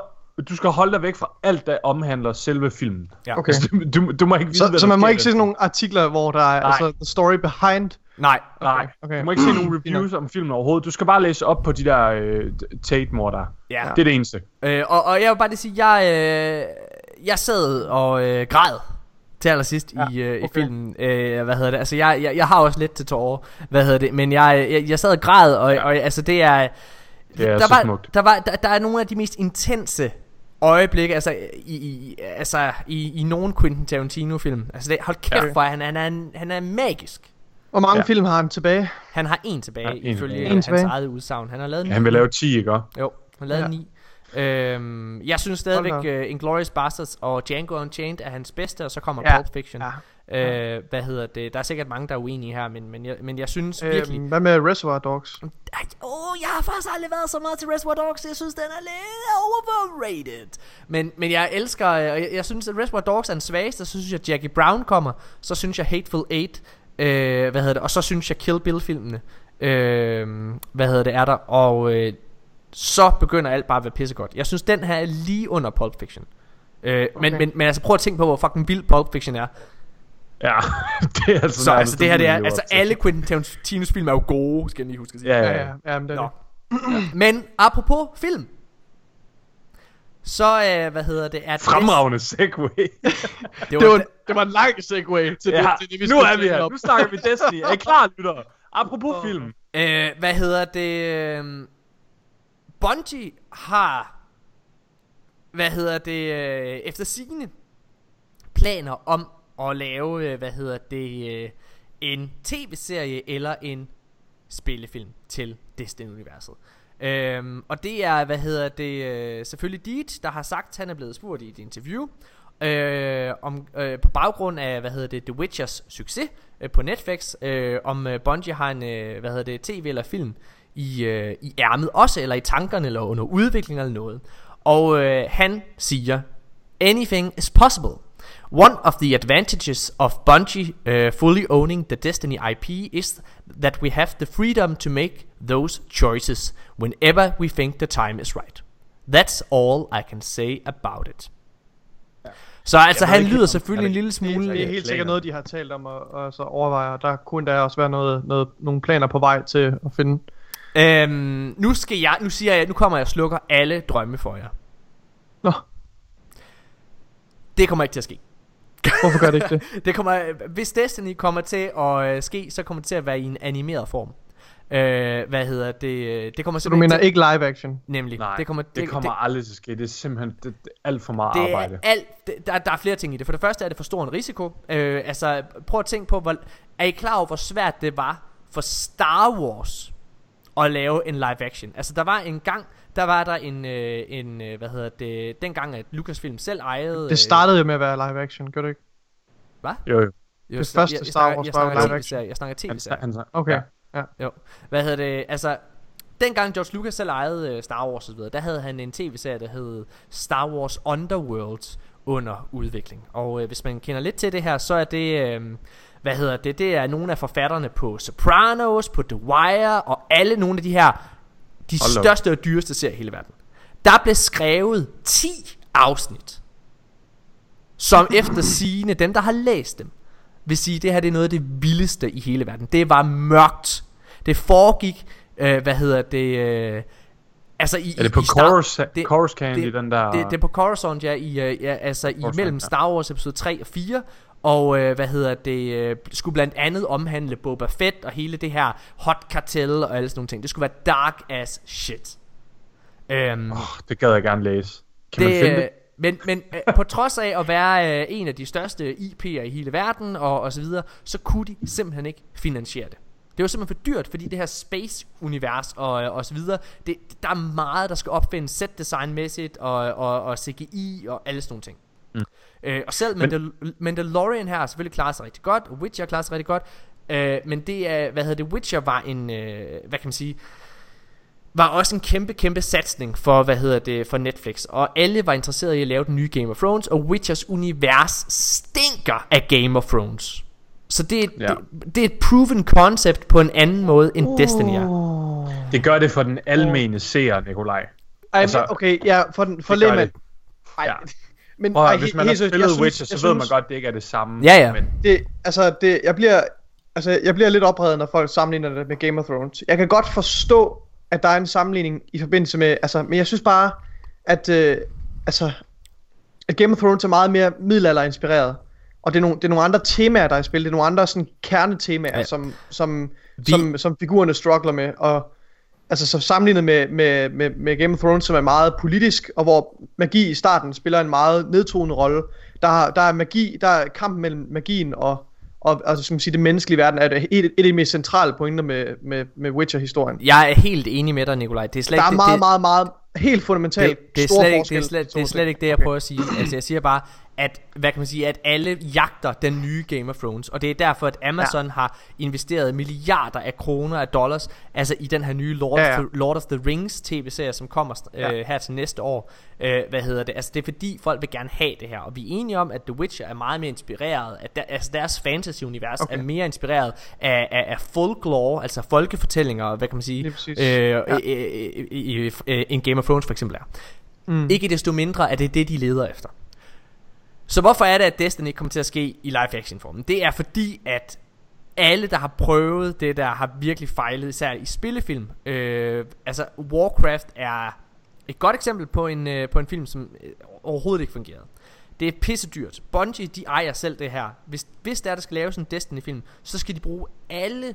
B: du skal holde dig væk fra alt, der omhandler selve filmen.
A: Ja.
C: Okay.
B: Altså, du, du, du må ikke vide,
C: Så,
B: hvad
C: så man må ikke se sådan nogle artikler, hvor der er
B: Nej.
C: altså the story behind.
A: Nej,
B: Nej,
C: Okay.
B: du må ikke se nogen reviews om filmen overhovedet. Du skal bare læse op på de der øh, Tate-mor der.
A: ja.
B: Det er det eneste.
A: Øh, og, og jeg vil bare lige sige, jeg, øh, jeg sad og øh, græd til allersidst ja, i, øh, okay. i
C: okay.
A: filmen. Øh, hvad hedder det? Altså, jeg, jeg, jeg har også lidt til tårer. Hvad hedder det? Men jeg, jeg, jeg sad og græd, og, ja. og altså, det er...
B: Det er
A: der
B: så
A: var,
B: smukt.
A: Der, var, der, der er nogle af de mest intense øjeblikke, altså i, i, altså, i, i nogle Quentin Tarantino-film. Altså, det, hold kæft
B: Ja.
A: for, han, han, er, han er magisk.
C: Hvor mange
B: Ja.
C: film har han tilbage?
A: Han har en tilbage,
B: Ja, en
A: ifølge
B: tilbage.
C: En
A: hans
C: tilbage.
A: eget udsagn. Han har lavet
B: Ja, han vil lave 10, ikke?
A: Jo, han lavede
C: Ja.
A: ni. Øhm, jeg synes stadigvæk uh, Inglourious Basterds og Django Unchained er hans bedste, og så kommer
C: Ja,
A: Pulp Fiction.
C: ja.
A: Øh, hvad hedder det? Der er sikkert mange, der er uenige her, men, men, jeg, men jeg synes virkelig...
C: Øhm, hvad med Reservoir Dogs?
A: Ej, oh, jeg har faktisk aldrig været så meget til Reservoir Dogs. Jeg synes, den er lidt overrated. Men, men jeg elsker... øh, Og jeg, jeg synes, at Reservoir Dogs er den svageste. Så synes jeg, Jackie Brown kommer. Så synes jeg Hateful Eight. Øh, hvad hedder det? Og så synes jeg Kill Bill-filmene. Øh, hvad hedder det? Er der. Og øh, så begynder alt bare at være pissegodt. Jeg synes, den her er lige under Pulp Fiction. Øh, okay. men, men, men altså prøv at tænke på, hvor fucking vild Pulp Fiction er.
B: Ja, det er altså
A: Så altså det her, det er, altså
B: op
A: alle Quentin Tarantinos film er jo gode, skal jeg lige huske at sige.
B: Ja,
C: Ja,
B: ja,
C: ja, men det er det.
A: Men apropos film Så øh, hvad hedder det er
B: Fremragende segway.
A: det,
C: Det var, det var en lang segway til,
B: ja,
C: det, til det, vi
B: nu er vi her.
C: om.
B: Nu snakker vi Destiny. Er I klar, lytter? Apropos film.
A: øh, Hvad hedder det øh, Bungie har Hvad hedder det øh, Efter sigende Planer om at lave øh, Hvad hedder det øh, En tv-serie eller en Spillefilm til Destiny-universet Øhm, og det er, hvad hedder det, øh, selvfølgelig Deed, der har sagt, han er blevet spurgt i et interview, øh, om, øh, på baggrund af, hvad hedder det, The Witchers succes øh, på Netflix, øh, om øh, Bungie har en, øh, hvad hedder det, tv eller film i, øh, i ærmet også, eller i tankerne, eller under udvikling eller noget. Og øh, han siger, anything is possible. One of the advantages of Bungie uh, fully owning the Destiny IP is that we have the freedom to make those choices whenever we think the time is right. That's all I can say about it. Så altså han
B: ikke,
A: lyder
B: om-
A: selvfølgelig
B: er
A: en
B: det-
A: lille
C: Det, det
A: smule...
C: er helt sikkert noget, de har talt om og, og så overvejer. Der kunne der også være noget, noget, nogle planer på vej til at finde.
A: Øhm, nu skal jeg, nu siger jeg, nu kommer jeg og slukker alle drømme for jer.
C: Nå,
A: Det kommer ikke til at ske.
C: hvorfor gør det ikke det?
A: Det kommer, hvis Destiny kommer til at øh, ske, så kommer det til at være i en animeret form. Øh, hvad hedder det? Det kommer
C: Så du mener
A: til,
C: ikke live action?
A: Nemlig.
B: Nej,
A: det kommer,
B: det kommer aldrig til at ske. Det er simpelthen det, det er alt for meget
A: det
B: arbejde.
A: er alt, det, der, der er flere ting i det. For det første er det for stor en risiko. Øh, altså, prøv at tænke på, hvor, er I klar over, hvor svært det var for Star Wars at lave en live action? Altså, der var en gang, der var der en, øh, en øh, hvad hedder det, dengang at Lucasfilm selv ejede...
C: Det startede jo med at være live action, gør det ikke?
B: Jo, jo.
A: øh,
C: det første
A: jeg,
C: Star Wars
A: jeg,
C: var jo live
A: tv-serie, jeg snakker
B: Han,
A: tv-serie.
B: han,
C: Okay.
B: Ja.
C: Ja.
A: Jo. Hvad hedder det? Altså, dengang George Lucas selv ejede øh, Star Wars videre, der havde han en tv-serie, der hed Star Wars Underworld under udvikling. Og øh, hvis man kender lidt til det her, så er det, øh, hvad hedder det, det er nogle af forfatterne på Sopranos, på The Wire og alle nogle af de her, de
B: Hold
A: største og dyreste serier i hele verden. Der blev skrevet 10 afsnit, som efter sigende, dem der har læst dem, vil sige, det her det er noget af det vildeste i hele verden. Det var mørkt. Det foregik, øh, hvad hedder det, øh, altså i...
B: Er det
A: i-
B: på
A: i Star- det-
B: Chorus Candy,
A: det-
B: den der...
A: det, det er på Coruscant, ja, i, øh, ja altså i
B: Coruscant,
A: mellem
B: ja.
A: Star Wars episode 3 og 4, og øh, hvad hedder det, øh, skulle blandt andet omhandle Boba Fett og hele det her hot cartel og alle sådan nogle ting. Det skulle være dark as shit. Øhm,
B: Oh, det gad jeg gerne læse. Kan
A: det,
B: man finde
A: øh,
B: det?
A: Men, men øh, på trods af at være øh, en af de største IP'er i hele verden og, og så videre, så kunne de simpelthen ikke finansiere det. Det var simpelthen for dyrt, fordi det her space-univers og, og så videre, det, der er meget, der skal opfindes set design-mæssigt og, og, og CGI og alle sådan nogle ting. Øh, og selv Mandal- Mandalorian her har selvfølgelig klaret sig rigtig godt, og Witcher klarer sig rigtig godt, øh, men det er, hvad hedder det, Witcher var en, øh, hvad kan man sige, var også en kæmpe, kæmpe satsning for, hvad hedder det, for Netflix. Og alle var interesserede i at lave den nye Game of Thrones, og Witchers univers stinker af Game of Thrones. Så det er,
B: Ja.
A: det, det er et proven concept på en anden måde end uh. Destiny er.
B: Det gør det for den almene seer, Nikolaj.
C: Ej,
B: Altså,
C: okay, ja, for, den- for
B: det gør
C: lægmand.
B: det.
C: Ej,
B: Ja.
C: men
B: Prøv
C: ej,
B: hvis man har
C: helt seriøst,
B: spillet
C: synes-
B: Witcher, så ved man
C: synes-
B: godt, det ikke er det samme.
A: Ja, ja.
B: Men
C: det, altså, det, jeg bliver, altså, jeg bliver lidt oprevet, når folk sammenligner det med Game of Thrones. Jeg kan godt forstå, at der er en sammenligning i forbindelse med, altså, men jeg synes bare, at, øh, altså, at Game of Thrones er meget mere middelalderinspireret. Og det er, nogle, det er nogle andre temaer, der er i spil. Det er nogle andre sådan, kernetemaer,
A: ja.
C: som, som,
A: Vi-
C: som, som figurerne struggler med. Og altså så sammenlignet med, med, med, med Game of Thrones, som er meget politisk, og hvor magi i starten spiller en meget nedtonende rolle. Der, er- der er magi, der er kampen mellem magien og, og altså, som sige, det menneskelige verden, er det et, et af de mest centrale pointer med, med, med Witcher-historien.
A: Jeg er helt enig med dig, Nikolaj. Det er slet
C: Der er
A: ikke,
C: meget,
A: det,
C: meget, meget, helt fundamentalt
A: det, det, er slet ikke, det, er slet, det er slet ikke det, jeg prøver at sige. Altså, jeg siger bare, at, hvad kan man sige, at alle jagter den nye Game of Thrones. Og det er derfor, at Amazon ja. har investeret milliarder af kroner af dollars, altså i den her nye Lord,
C: Ja,
A: ja. Of, the, Lord of the Rings tv-serie, som kommer øh,
C: Ja.
A: her til næste år. Øh, hvad hedder det? Altså, det er fordi, folk vil gerne have det her. Og vi er enige om, at The Witcher er meget mere inspireret, at der, altså deres fantasy-univers okay. Er mere inspireret af, af, af folklore, altså folkefortællinger, hvad kan man sige, øh,
C: Ja.
A: ja. i, i, i, i, en Game of Thrones for eksempel er.
C: Mm.
A: Ikke desto mindre er det det, de leder efter. Så hvorfor er det, at Destiny kommer til at ske i live action formen? Det er fordi, at alle, der har prøvet det der, har virkelig fejlet, især i spillefilm. Øh, altså, Warcraft er et godt eksempel på en, øh, på en film, som øh, overhovedet ikke fungerede. Det er pisse dyrt. Bungie, de ejer selv det her. Hvis, hvis der, der skal laves en Destiny-film, så skal de bruge alle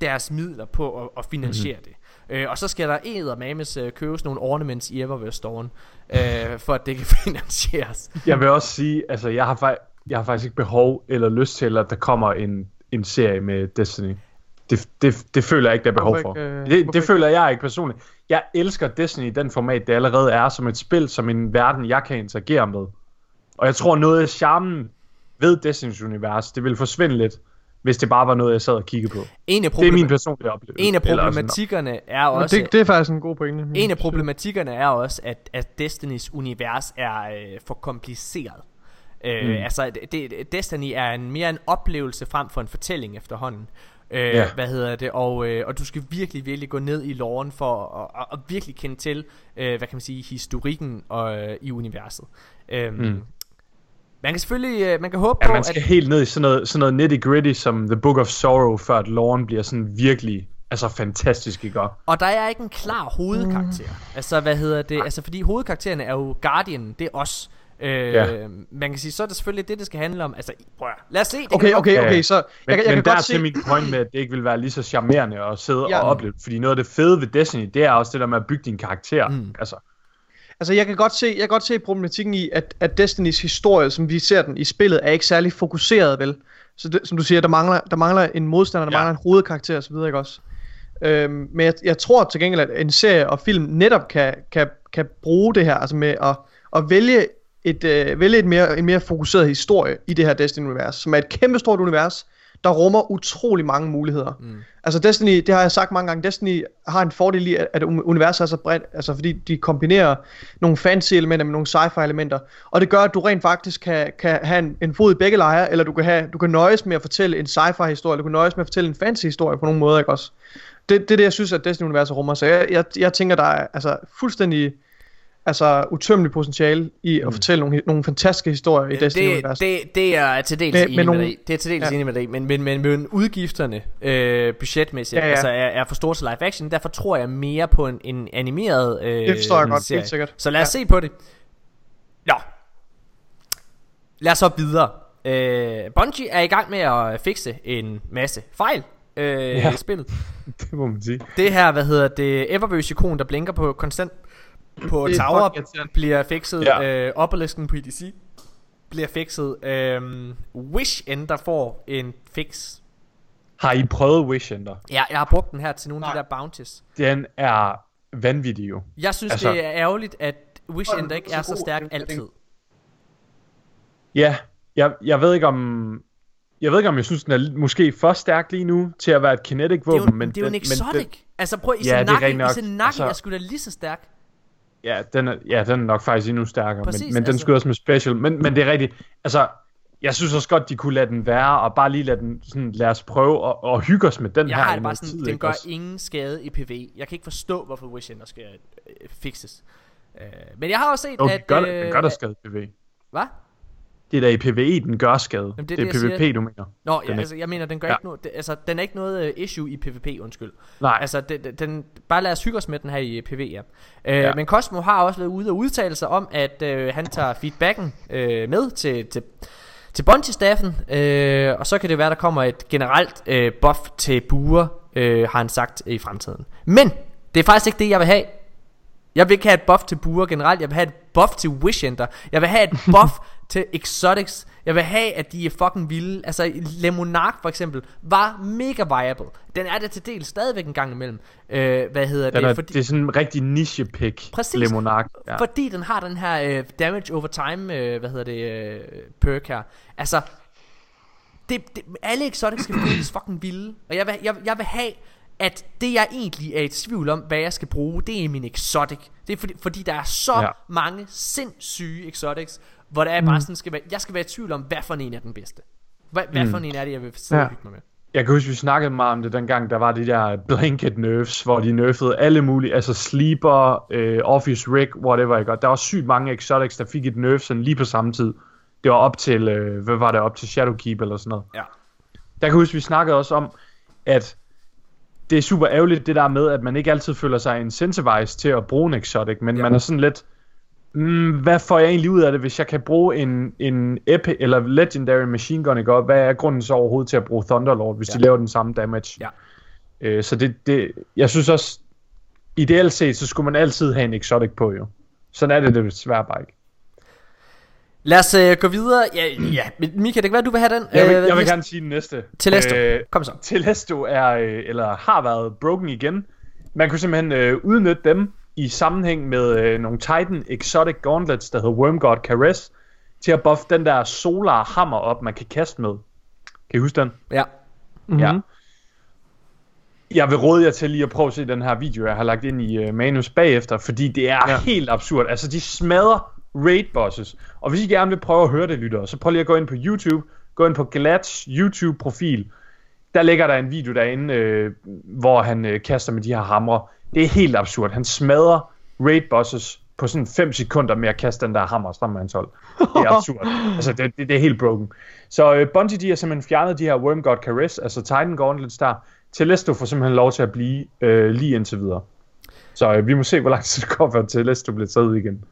A: deres midler på at, at finansiere mm-hmm. det. Øh, og så skal der eddermames øh, købes nogle ornaments i Eververse Storen, øh, for at det kan finansieres.
B: jeg vil også sige, altså jeg har, jeg har faktisk ikke behov eller lyst til, at der kommer en, en serie med Destiny. Det, det, det føler jeg ikke, der er behov for.
C: ikke, øh,
B: det, det føler jeg ikke personligt. Jeg elsker Destiny i den format, det allerede er, som et spil, som en verden, jeg kan interagere med. Og jeg tror, noget af charmen ved Destiny's univers, det vil forsvinde lidt, hvis det bare var noget, jeg sad og kiggede på.
A: En af,
B: Det er min personlige oplevelse.
A: en af problematikkerne er også...
C: det, det er faktisk en god pointe.
A: En af problematikkerne er også, at, at Destinys univers er øh, for kompliceret. Øh,
B: Mm.
A: Altså, det, Destiny er en, mere en oplevelse frem for en fortælling efterhånden. Øh,
B: Ja.
A: Hvad hedder det? Og, øh, og du skal virkelig, virkelig gå ned i loven for at virkelig kende til, øh, hvad kan man sige, historikken og, øh, i universet. Øh,
B: Mm.
A: Man kan selvfølgelig, øh, man kan håbe
B: Ja,
A: på,
B: man skal
A: at...
B: helt ned i sådan noget, sådan noget nitty gritty som The Book of Sorrow, før at loven bliver sådan virkelig, altså fantastisk, ikke?
A: Og der er ikke en klar hovedkarakter. Altså, hvad hedder det? Altså, fordi hovedkarakteren er jo Guardian, det er os. Øh,
B: Ja.
A: Man kan sige, så er det selvfølgelig det, det skal handle om. Altså, prøv at, lad os se. Det kan
C: Okay,
A: godt-
C: okay, okay, så jeg,
B: Men,
C: jeg, jeg
B: men
C: kan
B: der er
C: godt se...
B: til min point med, at det ikke vil være lige så charmerende at sidde
C: Ja.
B: og opleve. Fordi noget af det fede ved Destiny, det er også det der med at bygge din karakter.
A: Mm.
B: Mm. Altså,
C: Altså, jeg kan godt se, jeg kan godt se problematikken i, at, at Destinys historie, som vi ser den i spillet, er ikke særlig fokuseret, vel? Så det, som du siger, der mangler, der mangler en modstander, der
B: Ja.
C: mangler en hovedkarakter osv., ikke også? Øhm, men jeg, jeg tror til gengæld, at en serie og film netop kan, kan, kan bruge det her, altså med at, at vælge et, øh, vælge et mere, en mere fokuseret historie i det her Destiny-univers, som er et kæmpestort univers, der rummer utrolig mange muligheder.
A: Mm.
C: Altså Destiny, det har jeg sagt mange gange, Destiny har en fordel i, at, at universet er så bredt, altså fordi de kombinerer nogle fantasy elementer med nogle sci-fi elementer, og det gør, at du rent faktisk kan, kan have en, en fod i begge lejre, eller du kan, have, du kan nøjes med at fortælle en sci-fi historie, eller du kan nøjes med at fortælle en fantasy historie på nogle måder, ikke også? Det, det er det, jeg synes, at Destiny-universet rummer, så jeg, jeg, jeg tænker, der er altså fuldstændig altså utømmelig potentiale i at
B: Mm.
C: fortælle nogle, nogle fantastiske historier i
A: det,
C: Destiny-universet.
A: det, det er til dels
C: Med-
A: enig
C: med
A: med,
C: nogle-
A: dig i. Det er til dels
C: Ja.
A: enig med dig. Men, men, men, men udgifterne øh, budgetmæssigt
C: Ja, ja.
A: Altså, er, er for store til live action. Derfor tror jeg mere på en, en animeret øh,
C: Det forstår jeg godt,
A: serie.
C: helt sikkert.
A: Så lad os
C: Ja.
A: se på det. Nå. Lad os så videre. Øh, Bungie er i gang med at fikse en masse fejl øh,
B: Ja.
A: i spillet.
B: det må man sige.
A: Det her, hvad hedder det, Eververse-ikon, der blinker på konstant på
C: Det er
A: Tower, bliver fikset.
B: Ja.
A: Ja. Øh, obelisken på EDC bliver fikset. Øh, Wish End, der får en fix.
B: Har I prøvet Wish Ender?
A: Ja, jeg har brugt den her til nogle af de
C: Nej.
A: der bounties.
B: Den er vanvittig jo.
A: Jeg synes,
B: Altså-
A: det er ærgerligt, at Wish
C: Hvor er den
A: End ikke
C: så
A: er så
C: god?
A: stærk
C: den-
A: altid.
B: Ja, jeg, jeg ved ikke om... Jeg ved ikke, om jeg synes, den er måske for stærk lige nu til at være et kinetic
A: Det er jo,
B: våben,
A: men det er jo en
B: den,
A: exotic.
B: den,
A: altså prøv,
B: Ja,
A: Izanagi,
B: rigtigt nok.
A: Izanagi
B: Altså-
A: er sgu da lige så stærk.
B: Ja, den er, ja, den er nok faktisk endnu stærkere,
A: Præcis,
B: men, men den
A: altså.
B: skyder også med special. Men, men det er rigtigt. Altså, jeg synes også godt, de kunne lade den være, og bare lige lade den sådan, lad os prøve at, at hygge os med den
A: Jeg
B: her.
A: har
B: i
A: det bare sådan,
B: tid,
A: den gør
B: også?
A: ingen skade i PvE. Jeg kan ikke forstå, hvorfor Wish Ender skal øh, fixes. Øh, men jeg har også set,
B: Jo,
A: at...
B: den gør,
A: øh,
B: den gør der skade i PvE.
A: Hvad?
B: Det er da i PvE, den gør skade.
A: Jamen,
B: det,
A: det er
B: det,
A: det,
B: er PvP,
A: siger.
B: du mener.
A: Nå, ja, altså, jeg mener, den gør
B: Ja.
A: ikke noget... Det, altså, den er ikke noget uh, issue i PvP, undskyld.
B: Nej,
A: Altså, den, den- bare lad os hygge os med den her i PV, ja. Øh,
B: Ja.
A: Men Cosmo har også været ude og udtale sig om, at øh, han tager feedbacken øh, med til, til, til Bungie-staffen, øh, og så kan det være, der kommer et generelt øh, buff til buer, øh, har han sagt i fremtiden. Men, det er faktisk ikke det, jeg vil have. Jeg vil ikke have et buff til buer generelt, jeg vil have et buff til Wishender, jeg vil have et buff til Exotics, jeg vil have, at de er fucking vilde. Altså, Lemonark for eksempel, var mega viable. Den er det til del stadigvæk en gang imellem. Øh, hvad hedder det?
B: er,
A: Fordi,
B: det er sådan en rigtig niche pick.
A: Præcis.
B: Lemonark. Ja.
A: fordi den har den her øh, damage over time, øh, hvad hedder det, øh, perk her. Altså, det, det, alle exotics skal føles fucking vilde. Og jeg vil, jeg, jeg vil have, at det jeg egentlig er i tvivl om, hvad jeg skal bruge, det er min exotic. Det er fordi, fordi der er så
B: Ja.
A: mange sindssyge exotics, hvor der er bare sådan, skal være, jeg skal være i tvivl om, hvad for en er den bedste. Hvad, hvad for en er det, jeg vil sidde
C: Ja.
A: og hygge mig med.
B: Jeg kan huske, vi snakkede meget om det dengang, der var de der blanket nerfs, hvor de nerfede alle mulige, altså Sleeper, øh, Office Rig, whatever, ikke? Og der var sygt mange exotics, der fik et nerf sådan lige på samme tid. Det var op til, øh, hvad var det, op til Shadowkeep eller sådan noget.
A: Ja.
B: Der kan huske, vi snakkede også om, at det er super ærgerligt det der med, at man ikke altid føler sig incentivized til at bruge en exotic, men
A: Ja.
B: man er sådan lidt, mm, hvad får jeg egentlig ud af det, hvis jeg kan bruge en, en epic eller legendary machine gun, ikke? Og hvad er grunden så overhovedet til at bruge Thunderlord, hvis
A: Ja.
B: de laver den samme damage?
A: Ja.
B: Øh, så det, det, jeg synes også, ideelt set, så skulle man altid have en exotic på, jo. Sådan er det det desværre bare ikke.
A: Lad os øh, gå videre. Ja, ja, men Mika, det kan være, du vil have den.
B: Jeg vil,
A: Øh,
B: jeg vil gerne sige den næste.
A: Telesto.
B: Øh,
A: Kom så.
B: Telesto er, øh, eller har været broken igen. Man kunne simpelthen øh, udnytte dem i sammenhæng med øh, nogle Titan Exotic Gauntlets, der hedder Wormgod Caress, til at buffe den der solar hammer op, man kan kaste med. Kan I huske den?
A: Ja.
C: Mm-hmm.
B: Ja. Jeg vil råde jer til lige at prøve at se den her video, jeg har lagt ind i uh, manus bagefter, fordi det er
C: ja.
B: helt absurd. Altså, de smadrer raid bosses. Og hvis I gerne vil prøve at høre det, lytter, så prøv lige at gå ind på YouTube, gå ind på Glats YouTube-profil. Der ligger der en video derinde, øh, hvor han øh, kaster med de her hamre. Det er helt absurd. Han smadrer raid bosses på sådan 5 sekunder med at kaste den der hammer sammen med hans hold. Det er absurd. altså, det, det, det er helt broken. Så øh, Bungie, de har simpelthen fjernet de her Wormgod Caress, altså Titan Gauntlets der. Telesto får simpelthen lov til at blive øh, lige indtil videre. Så øh, vi må se, hvor lang tid det går, før Telesto bliver taget igen.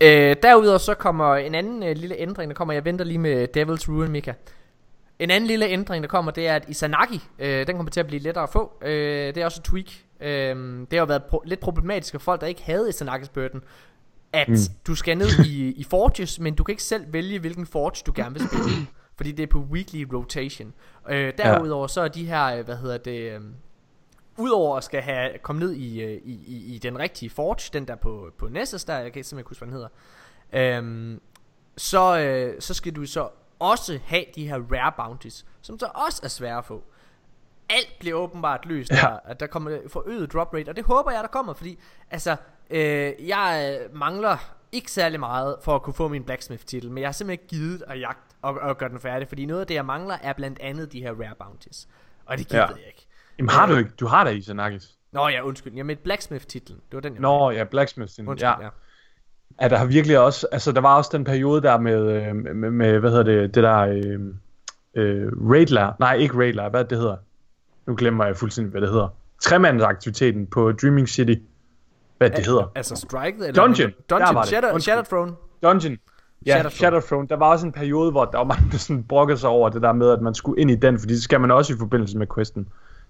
A: Øh, derudover så kommer en anden øh, lille ændring, der kommer, jeg venter lige med Devil's Ruin, Mika. En anden lille ændring, der kommer, det er, at Izanagi, øh, den kommer til at blive lettere at få. Øh, det er også et tweak. Øh, det har jo været pro- lidt problematisk for folk, der ikke havde Izanagis burden, at mm. Du skal ned i, i Forges, men du kan ikke selv vælge, hvilken Forge du gerne vil spille. fordi det er på weekly rotation. Øh, derudover så er de her, øh, hvad hedder det... Udover at skal have komme ned i, øh, i, i, i den rigtige Forge, den der på, på Nessus der, jeg kan simpelthen ikke huske, hvad den hedder, øhm, så, øh, så skal du så også have de her rare bounties, som så også er svære at få. Alt bliver åbenbart løst, ja. Der, at der kommer forøget drop rate, og det håber jeg, der kommer, fordi altså, øh, jeg øh, mangler ikke særlig meget for at kunne få min blacksmith titel, men jeg har simpelthen ikke givet at jagt og, og gøre den færdig, fordi noget af det, jeg mangler, er blandt andet de her rare bounties, og det gider
B: Ja.
A: jeg ikke.
B: Jamen har du ikke? Du har da Izanagis.
A: Nå ja, undskyld. Jamen Blacksmith-titlen. Det var den, jeg
B: Nå, ja, Blacksmith.
A: Undskyld,
B: Ja.
A: ja.
B: ja, der har virkelig også, altså der var også den periode der med, øh, med, med hvad hedder det, det der, øh, øh, Raidler, nej ikke Raidler, hvad det hedder, nu glemmer jeg fuldstændig, hvad det hedder, tremandsaktiviteten på Dreaming City, hvad det hedder,
A: Altså Strike eller
B: Dungeon.
A: Dungeon. Shadow,
B: Undskyld.
A: Shattered Throne.
B: Dungeon, ja,
A: Shattered
B: Shattered Throne, der var også en periode, hvor der var mange, der sådan brokkede sig over det der med, at man skulle ind i den, fordi det skal man også i forbindelse med questen.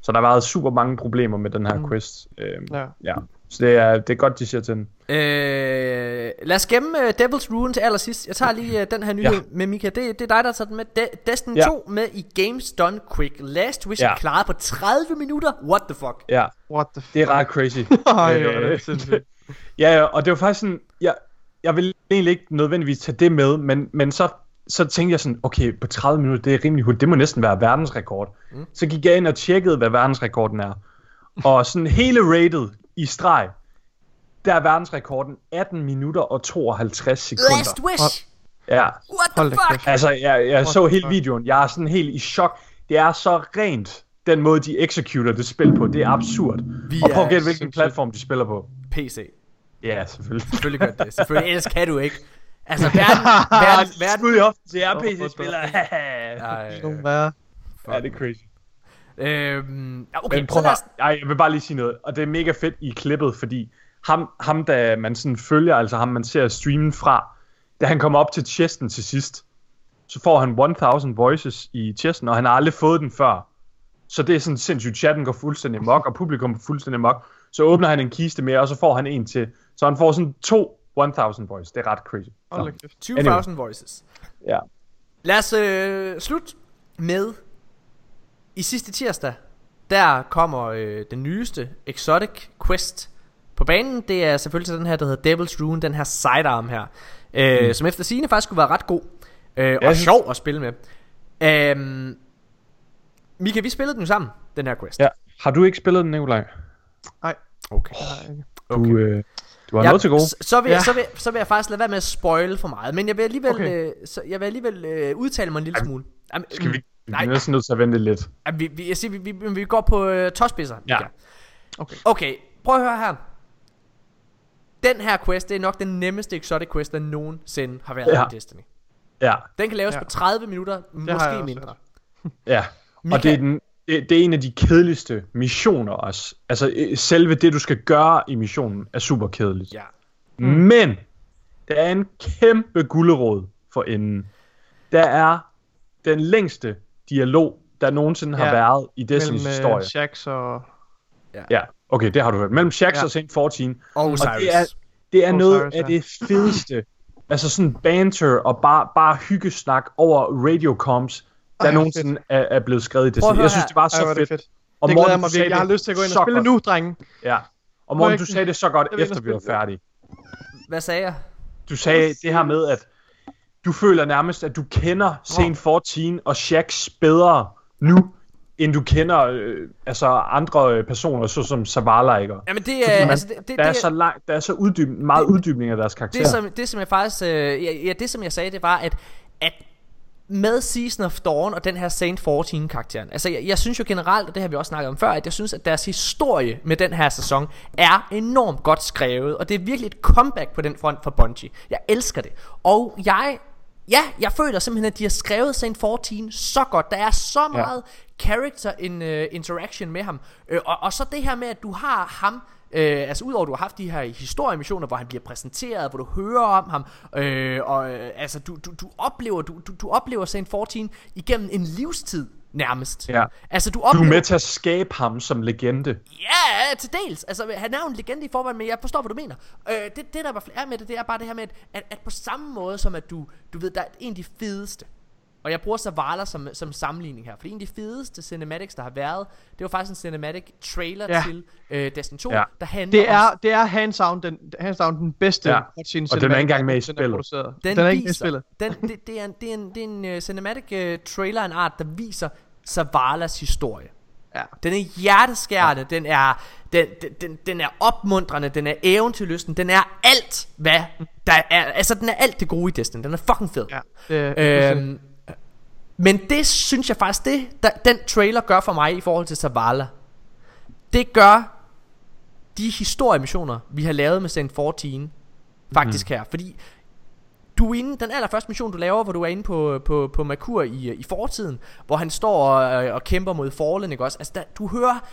B: Så der har været super mange problemer med den her
C: Mm.
B: quest. Øh,
C: Ja.
B: ja. Så det er, det er godt, de siger til den.
A: Øh, lad os gemme uh, Devil's Ruin til allersidst. Jeg tager lige uh, den her nyhed
B: Ja.
A: med Mika. Det, det er dig, der har taget den med. De- Destiny
B: Ja.
A: 2 med i Games Done Quick. Last Mission
B: Ja.
A: klaret på 30 minutter. What the fuck?
B: Ja,
C: What the
B: det er ret crazy.
C: Ej, hvor er
B: Øh,
C: det
B: ja, og det var faktisk sådan, jeg, jeg vil egentlig ikke nødvendigvis tage det med, men, men så så tænkte jeg sådan, okay, på 30 minutter, det er rimelig hurtigt, det må næsten være verdensrekord. Mm. Så gik jeg ind og tjekkede, hvad verdensrekorden er. Og sådan hele rated i streg, der er verdensrekorden 18 minutter og 52 sekunder.
A: Last wish.
B: Ja,
A: What the fuck?
B: altså jeg, jeg så hele videoen, jeg er sådan helt i chok. Det er så rent, den måde de executer det spil på, det er absurd.
A: Vi
B: og prøv at gætte, hvilken platform de spiller på.
A: PC.
B: Ja, selvfølgelig.
A: Selvfølgelig gør det. Selvfølgelig, ellers kan du ikke. Altså, verden, verden, verden.
B: Skud i hoften til jer
C: Åh,
B: PC-spillere.
A: Ej,
C: Nogle værre.
B: ja, det er crazy.
A: Øhm, ja, okay,
B: Men prøv at, ej, jeg vil bare lige sige noget, og det er mega fedt i klippet, fordi ham, ham der man sådan følger, altså ham man ser streamen fra, da han kommer op til chesten til sidst, så får han 1000 voices i chesten, og han har aldrig fået den før. Så det er sådan sindssygt, chatten går fuldstændig mok, og publikum går fuldstændig mok. Så åbner han en kiste mere, og så får han en til. Så han får sådan to 1000 voices. Det er ret crazy.
C: Hold da
B: Så,
C: kæft.
A: 20.000 voices.
B: ja.
A: Lad os øh, slutte med i sidste tirsdag. Der kommer øh, den nyeste Exotic Quest på banen. Det er selvfølgelig den her, der hedder Devil's Rune, den her sidearm her. Øh, mm. Som efter sigende faktisk skulle være ret god. Øh, og
B: synes-
A: sjov at spille med. Øhm, Mika, vi spillede den jo sammen, den her quest.
B: ja. Har du ikke spillet den, Nikolaj?
C: Nej,
A: Okay.
C: jeg ikke.
B: Du, øh, du har
A: Ja,
B: noget til gode.
A: Så, så, vil jeg,
C: Ja.
A: så, vil, så vil jeg faktisk lade være med at spoil for meget. Men jeg vil alligevel,
C: Okay.
A: øh, så, jeg vil alligevel øh, udtale mig en lille
B: Ej,
A: smule. Jamen,
B: Skal vi, vi
A: Nej.
B: er næsten nødt til at vente lidt.
A: Jamen, vi, vi, jeg siger, vi, vi, vi går på øh, tåspidser.
B: Ja.
A: Mika.
C: Okay.
A: Okay, prøv at høre her. Den her quest, det er nok den nemmeste exotic quest, der nogensinde har været
B: Ja.
A: i Destiny.
B: Ja,
A: Den kan laves
C: Ja.
A: på 30 minutter,
C: jeg
A: måske mindre.
B: ja. Og det er, den, det, det er en af de kedeligste missioner også. Altså øh, selve det, du skal gøre i missionen, er super kedeligt.
A: Ja.
B: Mm. Men, der er en kæmpe gulderod for enden. Der er den længste dialog, der nogensinde har
C: Ja.
B: været i Destiny's
C: Mellem
B: historie.
C: uh, Shax og...
B: Ja, okay, det har du hørt. Mellem Shax
C: Ja.
B: og Saint 14.
A: Og
B: Og
A: Osiris.
B: det er, det er noget
C: Osiris,
B: af
C: ja.
B: det fedeste. altså sådan banter og bare, bare hyggesnak over radiocoms, der
C: Ej,
B: nogensinde er, er blevet skrevet i Destiny.
A: høre
B: Jeg synes, det var
C: Ej,
B: så
C: det
B: fedt.
C: fedt.
B: Og
C: Det
B: Morten,
C: glæder
B: du
C: mig virkelig. Jeg har lyst til at gå ind og spille
B: godt.
C: nu, drenge.
B: Ja. Og Morten,
C: jeg
B: du sagde det så godt,
C: Jeg
B: efter vi var færdige.
A: Hvad sagde jeg?
B: Du sagde det her med, at du føler nærmest, at du kender Saint 14 og Shax bedre nu, end du kender øh, altså andre øh, personer, såsom Zavala, ikke?
A: Jamen det
B: Fordi
A: er,
B: man-
A: altså det, det,
B: Der er
A: det,
B: så langt, der er så uddyb, meget
A: Det-
B: uddybning af deres karakter.
A: det, som, det som jeg faktisk, øh, ja, ja, det som jeg sagde, det var, at, at med Season of Dawn og den her Saint 14 karakteren Altså jeg, jeg synes jo generelt Og det har vi også snakket om før At jeg synes at deres historie med den her sæson Er enormt godt skrevet Og det er virkelig et comeback på den front for Bungie. Jeg elsker det. Og jeg Ja, jeg føler simpelthen at de har skrevet Saint 14 så godt. Der er så meget character in, uh, interaction med ham. Øh, og, og så det her med at du har ham Øh, altså udover at du har haft de her historiemissioner Hvor han bliver præsenteret Hvor du hører om ham øh, Og øh, altså du, du, du oplever Du, du, du oplever Saint 14 Igennem en livstid nærmest
B: Ja.
A: Altså du
B: Du
A: oplever
B: er med til at skabe ham som legende.
A: Ja, til dels. Altså, han er jo en legende i forvejen, men jeg forstår, hvad du mener. Øh, det, det, der i hvert fald er med det, det er bare det her med, at, at, at på samme måde som at du, du ved, der er en af de fedeste, og jeg bruger Zavala som, som sammenligning her, fordi en af de fedeste cinematics, der har været, det var faktisk en cinematic trailer
C: Ja.
A: til øh, Destiny 2,
B: Ja.
A: der handler
C: Det
A: om
C: er, det er hands down den, hands down den bedste
B: Ja.
C: cutscene
B: Og den er ikke engang med i spillet.
A: Den,
C: Den, er ikke med i
A: viser,
C: spillet.
A: Den, det, det, er en, det er en, det er en uh, cinematic uh, trailer en art, der viser Zavalas historie.
C: Ja.
A: Den er hjerteskærende, den er den, den, den, den er opmuntrende, den er eventyrlysten, den er alt hvad der er, altså den er alt det gode i Destiny. Den er fucking fed.
C: Ja, det
A: Øhm, men det synes jeg faktisk det der, den trailer gør for mig i forhold til Zavala. Det gør de historiemissioner vi har lavet med Saint 14 faktisk mm. her, fordi du er inde, den allerførste mission du laver, hvor du er inde på, på, på Merkur i, i fortiden, hvor han står og, og kæmper mod Fallen, ikke også? Altså, der, du hører,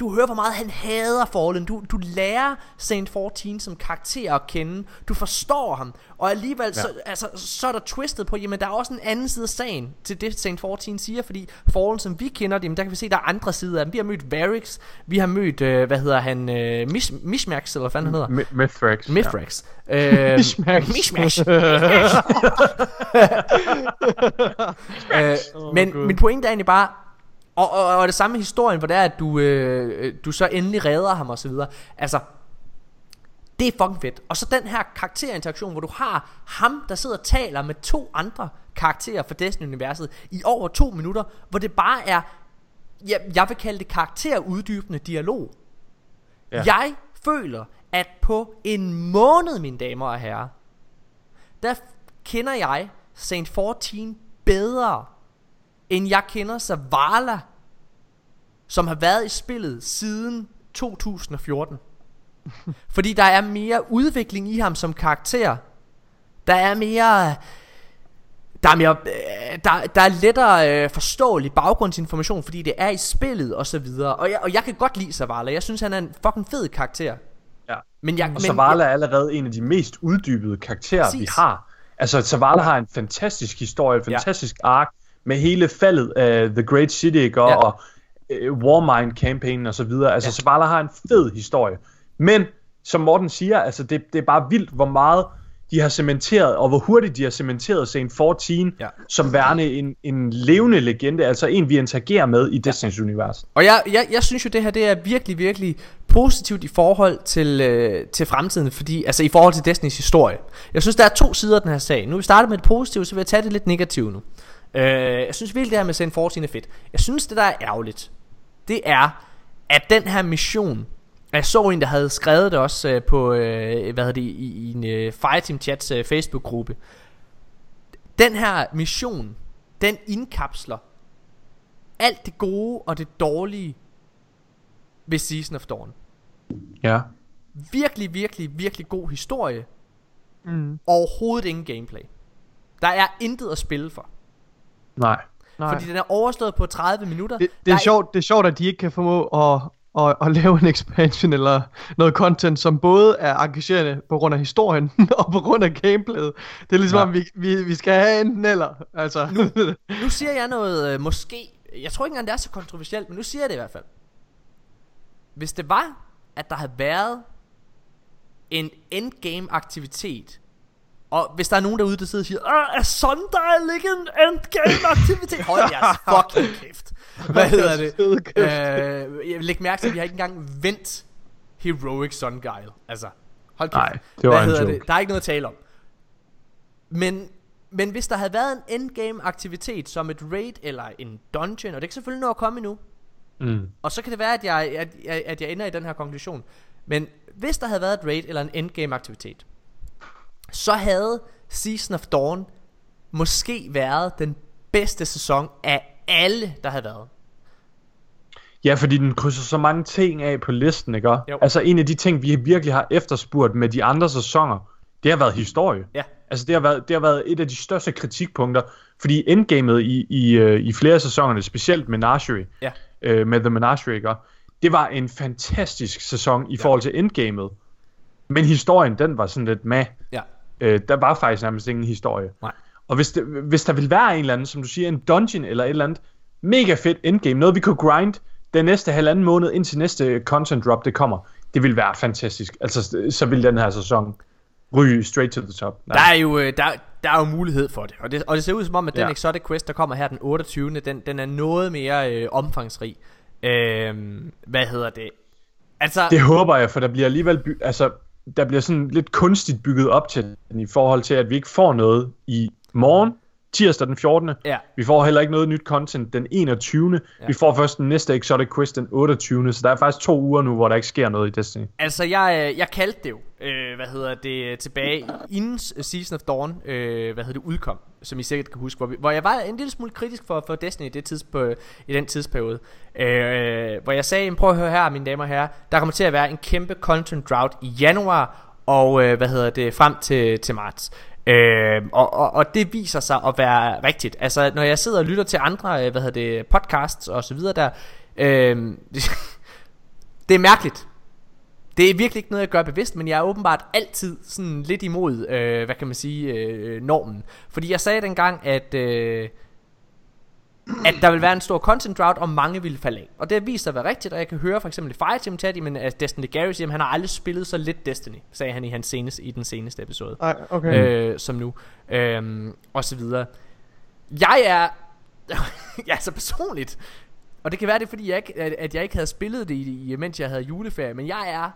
A: du hører, hvor meget han hader Fallen. Du, du lærer Saint 14 som karakter at kende. Du forstår ham. Og alligevel, ja. så, altså, så er der twistet på, jamen der er også en anden side af sagen til det, Saint 14 siger. Fordi Fallen, som vi kender dem, der kan vi se, der er andre sider af dem. Vi har mødt Varix. Vi har mødt, øh, hvad hedder han, øh, Mish, Mishmax, eller hvad fanden han hedder.
B: Mi- Mithrax.
A: Mithrax. Øh,
C: Mishmax.
A: Mishmax. øh, men
C: Gud.
A: min pointe er egentlig bare og, og, og det samme med historien Hvor det er at du, øh, du så endelig redder ham og så videre Altså det er fucking fedt Og så den her karakterinteraktion Hvor du har ham der sidder og taler med to andre karakterer for Destiny-universet i over to minutter, hvor det bare er, jeg, jeg vil kalde det karakteruddybende dialog. Ja. Jeg føler, at på en måned, mine damer og herrer, der kender jeg Saint 14 bedre, end jeg kender Zavala, som har været i spillet siden 2014. Fordi der er mere udvikling i ham som karakter. Der er mere... Der er, mere, øh, der, der er lettere øh, forståelig baggrundsinformation, fordi det er i spillet og så videre. Og jeg, og jeg kan godt lide Zavala. Jeg synes, han er en fucking fed karakter.
B: Ja.
A: Men jeg,
B: Og Zavala er allerede en af de mest uddybede karakterer,
A: Præcis.
B: vi har. Altså, Zavala har en fantastisk historie, en fantastisk ark, med hele faldet af The Great City, ikke? Og,
A: Ja.
B: ja. og uh, Warmind campaignen og så videre. Altså,
A: Ja.
B: ja. Zavala har en fed historie. Men, som Morten siger, altså, det, det er bare vildt, hvor meget de har cementeret, og hvor hurtigt de har cementeret Saint 14
A: Ja.
B: som værende en, en levende legende, altså en, vi interagerer med i Destiny's univers.
A: Og jeg, jeg, jeg synes jo, det her det er virkelig, virkelig positivt i forhold til, øh, til fremtiden, fordi, altså i forhold til Destinys historie. Jeg synes, der er to sider af den her sag. Nu vi startet med det positive, så vil jeg tage det lidt negativt nu. Øh, jeg synes virkelig, det her med Saint 14 er fedt. Jeg synes, det der er ærgerligt, det er, at den her mission, jeg så en, der havde skrevet det også øh, på, øh, hvad hedder det, i, i en øh, Fireteam Chats øh, Facebook-gruppe. Den her mission, den indkapsler alt det gode og det dårlige ved Season of Dawn.
B: Ja.
A: Virkelig, virkelig, virkelig god historie.
C: Mm.
A: Overhovedet ingen gameplay. Der er intet at spille for.
B: Nej.
C: Nej.
A: Fordi den er overstået på 30 minutter.
C: det, det,
A: Der
C: er sjovt, det er sjovt, at de ikke kan formå at, at, at lave en expansion eller noget content, som både er engagerende på grund af historien og på grund af gameplayet. Det er ligesom,
B: Ja.
C: om vi, vi, vi skal have enten eller. Altså. Nu.
A: Nu siger jeg noget øh, måske Jeg tror ikke engang det er så kontroversielt Men nu siger jeg det i hvert fald Hvis det var At der havde været En endgame aktivitet Og hvis der er nogen derude der sidder og siger "Åh, Er Sundial ikke en endgame aktivitet Hold jeres fucking kæft. Hvad hedder det? øh, Jeg vil lægge mærke til at vi har ikke engang vendt Heroic Sundial Altså Hold kæft.
B: Nej, det var
A: Hvad
B: en
A: hedder
B: joke.
A: det? Der er ikke noget at tale om. Men, men hvis der havde været en endgame aktivitet Som et raid eller en dungeon Og det kan selvfølgelig nå at komme endnu.
B: Mm.
A: Og så kan det være at jeg, at, at, at jeg ender i den her konklusion. Men hvis der havde været et raid eller en endgame aktivitet Så havde Season of Dawn Måske været den bedste sæson af alle der havde været
B: Ja, fordi den krydser så mange ting af på listen, ikke?
A: Jo.
B: Altså en af de ting, vi virkelig har efterspurgt med de andre sæsoner, det har været historie.
A: Ja.
B: Altså det har været, det har været et af de største kritikpunkter, fordi endgamet i, i, øh, i flere af sæsonerne, specielt Menagerie,
A: Ja.
B: øh, med The Menagerie, ikke? det var en fantastisk sæson i ja. forhold til endgamet. Men historien, den var sådan lidt med.
A: Ja
B: Øh, der var faktisk nærmest ingen historie.
A: Nej.
B: Og hvis, det, hvis der ville være en eller anden, som du siger, en dungeon eller et eller andet, mega fedt endgame, noget vi kunne grind den næste halvanden måned, indtil næste content drop det kommer, det ville være fantastisk. Altså, så ville den her sæson ryge straight to the top.
A: Der er jo, øh, der, der er jo mulighed for det og, det. og det ser ud som om, at den
B: Ja.
A: Exotic Quest, der kommer her den 28. Den, den er noget mere øh, omfangsrig. Øhm, hvad hedder det? Altså,
B: Det håber jeg, for der bliver alligevel by- altså, der bliver sådan lidt kunstigt bygget op til den, i forhold til, at vi ikke får noget i morgen, tirsdag den 14.
A: ja,
B: Vi får heller ikke noget nyt content den 21.
A: Ja.
B: Vi får først den næste Exotic Quest den 28. Så der er faktisk to uger nu, hvor der ikke sker noget i Destiny.
A: altså jeg, jeg kaldte det jo, øh, hvad hedder det, tilbage inden Season of Dawn, øh, hvad hedder det, udkom, som I sikkert kan huske, hvor, vi, hvor jeg var en lille smule kritisk for, for Destiny i, det tidspå, i den tidsperiode. Øh, hvor jeg sagde, "Jamen, prøv at høre her, mine damer og herrer, der kommer til at være en kæmpe content drought i januar, og øh, hvad hedder det, frem til, til marts. Øh, og, og, og det viser sig at være rigtigt. Altså, når jeg sidder og lytter til andre, øh, hvad hedder det, podcasts og så videre der, øh, det er mærkeligt. Det er virkelig ikke noget, jeg gør bevidst, men jeg er åbenbart altid sådan lidt imod, øh, hvad kan man sige, øh, normen. Fordi jeg sagde dengang, at, øh, at der vil være en stor content drought, og mange vil falde af. Og det har vist sig at være rigtigt, og jeg kan høre for eksempel i Fireteam Teddy, men at Destiny Gary siger, at han har aldrig spillet så lidt Destiny, sagde han i, hans seneste, i den seneste episode
C: Ej, okay.
A: øh, som nu, øhm, og så videre. Jeg er, ja, altså personligt, og det kan være det, fordi jeg ikke, at, at jeg ikke havde spillet det, i, i, mens jeg havde juleferie, men jeg er,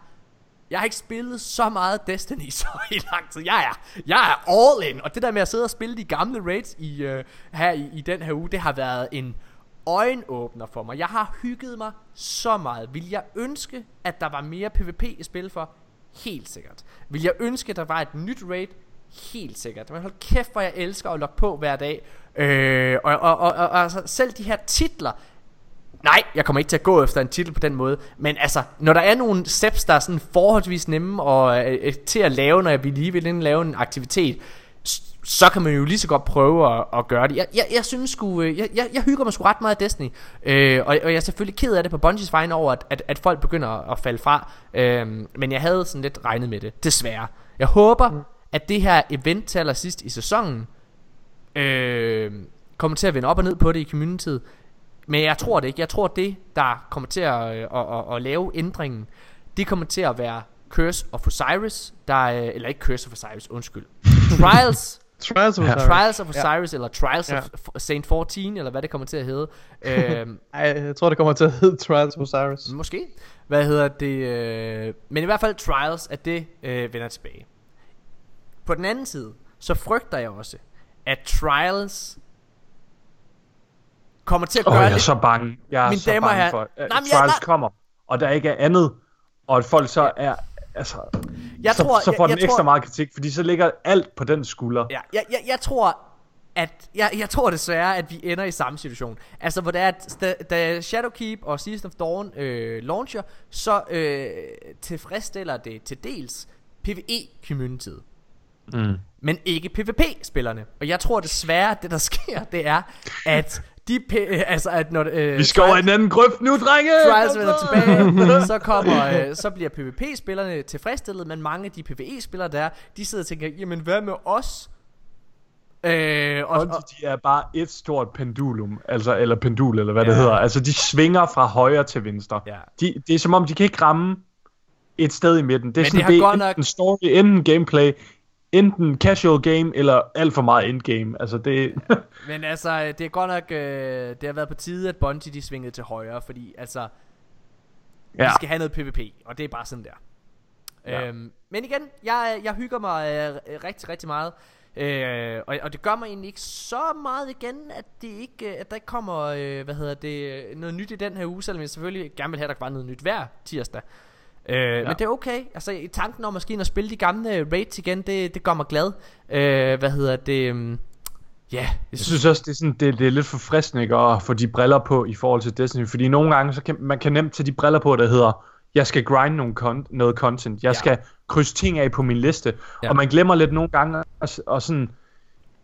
A: jeg har ikke spillet så meget Destiny så i lang tid. Jeg er, jeg er all in. Og det der med at sidde og spille de gamle raids i, uh, her i, i den her uge, det har været en øjenåbner for mig. Jeg har hygget mig så meget. Vil jeg ønske, at der var mere PvP i spil for? Helt sikkert. Vil jeg ønske, at der var et nyt raid? Helt sikkert. Men hold kæft, hvor jeg elsker at logge på hver dag. Øh, og, og, og, og, og altså, selv de her titler, Nej, jeg kommer ikke til at gå efter en titel på den måde. Men altså, når der er nogle steps, der er sådan forholdsvis nemme og, øh, øh, til at lave, når jeg lige vil lave en aktivitet, så kan man jo lige så godt prøve at, at gøre det. Jeg, jeg, jeg synes sgu, øh, jeg, jeg, jeg hygger mig sgu ret meget af Destiny. Øh, og, og jeg er selvfølgelig ked af det på Bungies vegne over, at, at, at folk begynder at, at falde fra. Øh, men jeg havde sådan lidt regnet med det, desværre. Jeg håber, mm. at det her event til allersidst i sæsonen, øh, kommer til at vende op og ned på det i communityet. Men jeg tror det ikke. Jeg tror det, der kommer til at, øh, at, at, at lave ændringen, det kommer til at være Curse of Osiris, der er, eller ikke Curse of Osiris, undskyld. Trials,
C: Trials of
B: Ja.
C: Osiris.
A: Trials of Osiris, eller Trials
C: Ja.
A: of Saint 14, eller hvad det kommer til at hedde. øhm,
C: Ej, jeg tror, det kommer til at hedde Trials of Osiris.
A: Måske. Hvad hedder det? Øh, men i hvert fald Trials, at det øh, vender tilbage. På den anden side, så frygter jeg også, at Trials kommer til at gøre
B: jeg er
A: det.
B: så bange. Jeg er
A: Mine
B: så
A: damer
B: bange
A: herrer-
B: for, at
A: Nej, jeg-
B: Trials
A: nej.
B: kommer, og der ikke er andet, og at folk så er, altså,
A: Jeg
B: så,
A: tror,
B: så får
A: jeg,
B: den
A: jeg
B: ekstra
A: tror,
B: meget kritik, fordi så ligger alt på den skulder.
A: Ja, jeg, jeg, jeg tror, at jeg, jeg tror desværre, at vi ender i samme situation. Altså, hvor det er, at da, da Shadowkeep og Season of Dawn øh, launcher, så øh, tilfredsstiller det til dels PvE-communityet.
B: Mm.
A: men ikke PvP-spillerne. Og jeg tror desværre, at det der sker, det er, at de p- altså at når øh,
B: Vi skal over i en anden grøft nu, drenge!
A: Trials vender tilbage, så kommer øh, så bliver PvP-spillerne tilfredsstillet, men mange af de PvE-spillere der, er, de sidder og tænker, jamen hvad med os? Øh, og,
B: Bungie, de er bare et stort pendulum, altså, eller pendul, eller hvad
A: Ja.
B: det hedder. Altså, de svinger fra højre til venstre.
A: Ja.
B: De, det er som om, de kan ikke ramme et sted i midten. Det er
A: Men
B: sådan,
A: det har
B: det
A: godt
B: enten
A: nok-
B: story, enten gameplay, enten casual game, eller alt for meget endgame. Altså, det...
A: men altså, det er godt nok, øh, det har været på tide, at Bungie de svingede til højre, fordi altså, ja. vi skal have noget PvP, og det er bare sådan der. Ja. Øhm, men igen, jeg, jeg hygger mig øh, rigtig, rigtig meget. Øh, og, og det gør mig egentlig ikke så meget igen, at, det ikke, øh, at der ikke kommer øh, hvad hedder det, noget nyt i den her uge, selvom jeg selvfølgelig gerne vil have, at der var noget nyt hver tirsdag. Øh, ja. Men det er okay. Altså, i tanken om måske at spille de gamle raids igen, det, det gør mig glad. Øh, hvad hedder det? øhm, Ja, jeg
B: Jeg synes også, det er, sådan, det, det er lidt forfriskende ikke, at få de briller på i forhold til Destiny, fordi nogle gange, så kan man kan nemt tage de briller på, der hedder, jeg skal grind nogle con- noget content, jeg
A: Ja.
B: skal krydse ting af på min liste,
A: Ja.
B: ja. og man glemmer lidt nogle gange at, at sådan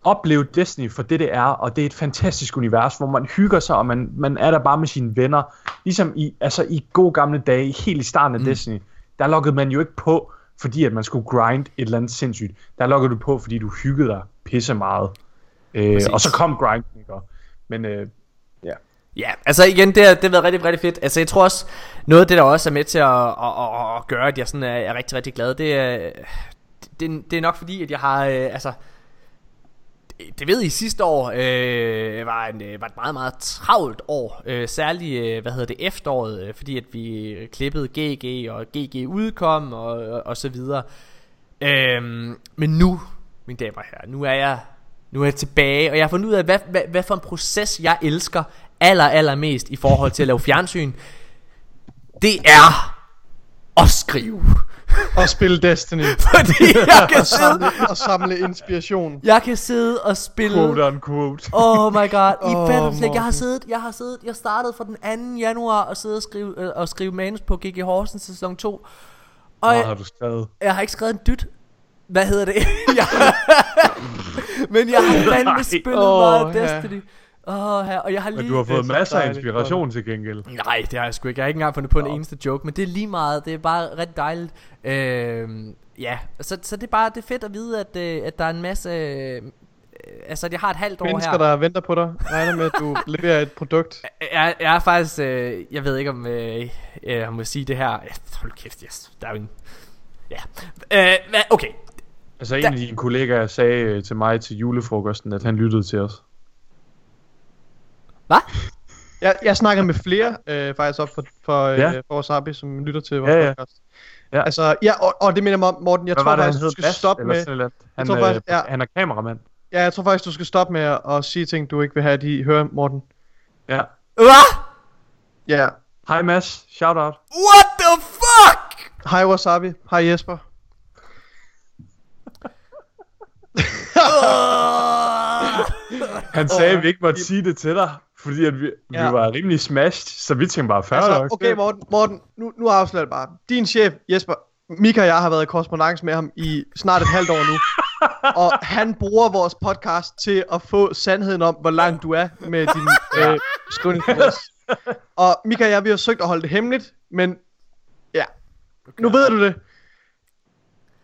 B: opleve Destiny for det, det er, og det er et fantastisk univers, hvor man hygger sig, og man, man er der bare med sine venner, ligesom i, altså i gode gamle dage, helt i starten af
A: Mm.
B: Destiny, der lukkede man jo ikke på, fordi at man skulle grind et eller andet sindssygt, der lukkede du på, fordi du hyggede dig pisse meget. Øh,
A: Præcis.
B: og så kom grind, ikke? Men øh,
A: Ja, altså igen, det har, det har været rigtig, rigtig fedt. Altså jeg tror også, noget af det, der også er med til at, at, at, at gøre, at jeg sådan er, er rigtig, rigtig glad, det er, det, det er nok fordi, at jeg har, øh, altså, det, ved I sidste år, øh, var, en, øh, var et meget, meget travlt år. Øh, særligt, øh, hvad hedder det, efteråret, øh, fordi at vi øh, klippede GG, og GG udkom, og, og, og så videre. Øh, men nu, mine damer og herrer, nu er jeg nu er jeg tilbage, og jeg har fundet ud af, hvad, hvad, hvad for en proces jeg elsker aller, aller mest i forhold til at lave fjernsyn. Det er at skrive.
C: Og spille Destiny.
A: Fordi jeg kan
C: og,
A: sidde,
C: og samle inspiration.
A: jeg kan sidde og spille
B: quote unquote.
A: Oh my god, I oh. Jeg har siddet, jeg har siddet, jeg startede fra den 2. januar og sidde og skrive, øh, og skrive manus på GG Horsens sæson 2. Og
B: Hvad
A: jeg,
B: har du skrevet?
A: jeg har ikke skrevet en dyt. Hvad hedder det? jeg, men jeg har fandme spillet
C: Åh,
A: meget. Destiny. Åh, her, og jeg har lige...
B: Men du har fået masser af inspiration til gengæld.
A: Nej, det har jeg sgu ikke. Jeg har ikke engang fundet på en eneste joke, men det er lige meget. Det er bare ret dejligt. Øhm, ja, så, så det er bare det er fedt at vide, at, øh, at der er en masse... Øh, altså, jeg har et halvt år
C: Mennesker,
A: her.
C: der venter på dig, regner med, at du leverer et produkt.
A: Jeg, jeg er faktisk... Øh, jeg ved ikke, om øh, jeg må sige det her. Ja, Hold kæft, yes. Der er jo en... Ja. Øh, okay.
B: Altså en
A: Der-
B: af dine kollegaer sagde øh, til mig til julefrokosten, at han lyttede til os.
A: Hvad?
C: Jeg, jeg snakker med flere, øh, faktisk op for, for, øh,
B: Ja.
C: for Wasabi, som lytter til vores
B: Ja, ja.
C: podcast.
B: Ja.
C: Altså, ja, og, og det minder mig om, Morten, jeg
B: Hvad
C: tror
B: det,
C: faktisk, du skal
B: Bas,
C: stoppe med...
B: Han,
C: tror faktisk,
B: øh,
C: ja.
B: han er kameramand.
C: Ja, jeg tror faktisk, du skal stoppe med at, at sige ting, du ikke vil have, at de hører, Morten.
B: Ja.
A: Hvad?
C: Ja.
B: Hej Mads, shout out.
A: What the fuck?
C: Hej Wasabi. Hej Jesper.
B: Han sagde, at vi ikke måtte sige det til dig, fordi at vi,
C: Ja.
B: vi var rimelig smashed, så vi tænkte bare, færdig
C: Altså, okay, Morten, Morten nu, nu afslører jeg det bare. Din chef, Jesper, Mika og jeg har været i korrespondence med ham i snart et halvt år nu. og han bruger vores podcast til at få sandheden om, hvor langt du er med din øh, skrivningsproces. og Mika og jeg, vi har søgt at holde det hemmeligt, men ja, okay. nu ved du det.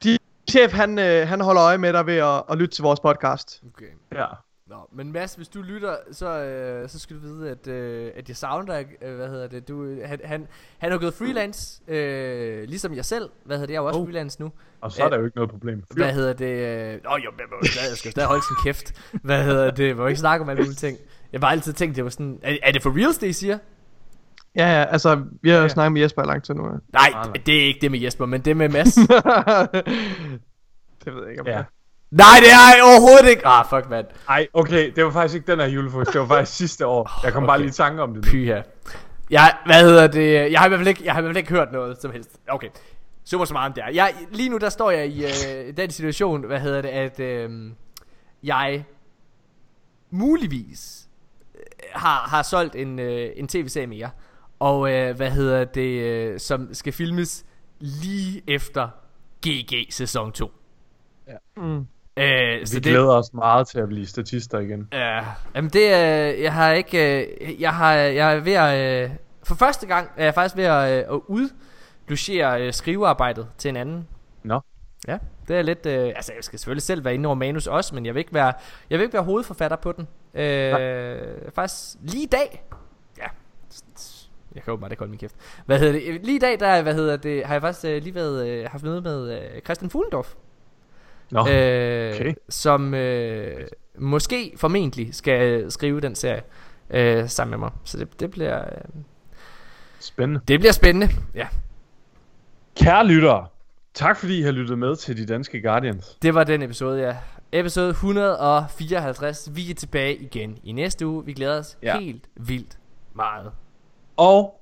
C: Din chef, han, øh, han holder øje med dig ved at, at lytte til vores podcast.
A: Okay.
B: Ja.
A: Nå, men Mads, hvis du lytter, så, øh, så skal du vide, at, øh, at jeg savner dig, øh, hvad hedder det, du, han, han, han er gået freelance, øh, ligesom jeg selv, hvad hedder det, jeg er jo også
B: Oh.
A: freelance nu.
B: Og så er der jo ikke noget problem.
A: Hvad hedder det, øh, åh jo, men, jeg skal jo stadig holde sin kæft, hvad hedder det, jeg må ikke snakke om alle mulige ting. Jeg har altid tænkt, det var sådan, er, er det for reals, det I siger?
C: Ja, ja, altså, vi har
B: Ja.
C: snakket med Jesper i lang tid nu. ja.
A: Nej, det, er ikke det med Jesper, men det med Mads.
C: det ved jeg ikke, om
B: Ja.
C: er.
A: Nej, det er jeg overhovedet ikke. Ah, fuck, mand.
B: Ej, okay, det var faktisk ikke den her julefrokost, det var faktisk sidste år. Jeg kom okay. bare lige i tanke om det nu.
A: Pyha. Jeg, hvad hedder det? Jeg har i hvert fald ikke, jeg har i hvert fald ikke hørt noget som helst. Okay. Super så meget om det er. Jeg, lige nu der står jeg i øh, den situation, hvad hedder det, at øh, jeg muligvis øh, har, har solgt en, øh, en tv-serie mere. Og øh, hvad hedder det, øh, som skal filmes lige efter GG sæson 2.
C: Mm.
A: Øh,
B: Vi
A: så det,
B: glæder os meget til at blive statister igen.
A: Ja, jamen det er, jeg har ikke, øh, jeg har, jeg er ved at, øh, for første gang er jeg faktisk ved at, øh, at udlogere øh, skrivearbejdet til en anden.
B: Nå.
A: Ja, det er lidt, øh, altså jeg skal selvfølgelig selv være inde over manus også, men jeg vil ikke være, jeg vil ikke være hovedforfatter på den. Øh, faktisk lige i dag, ja, jeg kan åbenbart ikke holde min kæft. Hvad hedder det? Lige i dag, der hvad hedder det, har jeg faktisk øh, lige været, øh, haft møde med øh, Christian Fuglendorf.
B: Nå,
A: Øh,
B: okay.
A: Som øh, måske formentlig skal skrive den serie øh, sammen med mig. Så det, det bliver øh,
B: spændende.
A: det bliver spændende. Ja,
B: Kære lyttere, tak fordi I har lyttet med til De Danske Guardians.
A: det var den episode, ja. Episode 154. Vi er tilbage igen i næste uge. Vi glæder os. Ja. helt vildt meget.
B: Og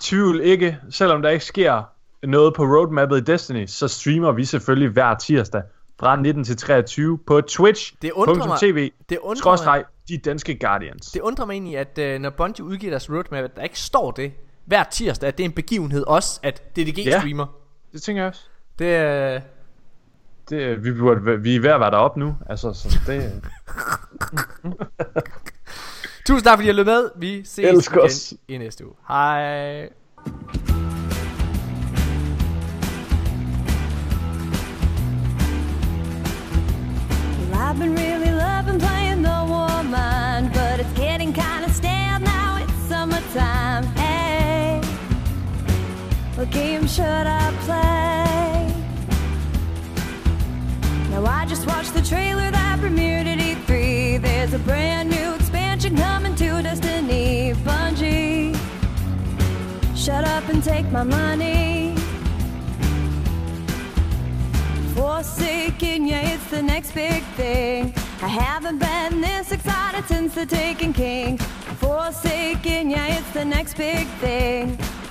B: tvivl ikke, selvom der ikke sker noget på roadmappet i Destiny, så streamer vi selvfølgelig hver tirsdag fra 19 til 23 på Twitch.
A: Det undrer mig-
B: TV,
A: Det undrer, mig,
B: De Danske Guardians.
A: det undrer mig egentlig, at øh, når Bungie udgiver deres roadmap, at der ikke står det hver tirsdag, at det er en begivenhed også, at DDG
B: Ja.
A: streamer.
B: Det tænker jeg også.
A: Det er...
B: Det, vi, burde, vi er ved at være deroppe nu. Altså, så det,
A: Tusind tak fordi I lyttet med. Vi ses
B: Elsker
A: igen
B: os.
A: i næste uge. Hej.
E: What game should I play? Now I just watched the trailer that premiered at E3. There's a brand new expansion coming to Destiny. Bungie, shut up and take my money. Forsaken, yeah, it's the next big thing. I haven't been this excited since the Taken King. Forsaken, yeah, it's the next big thing.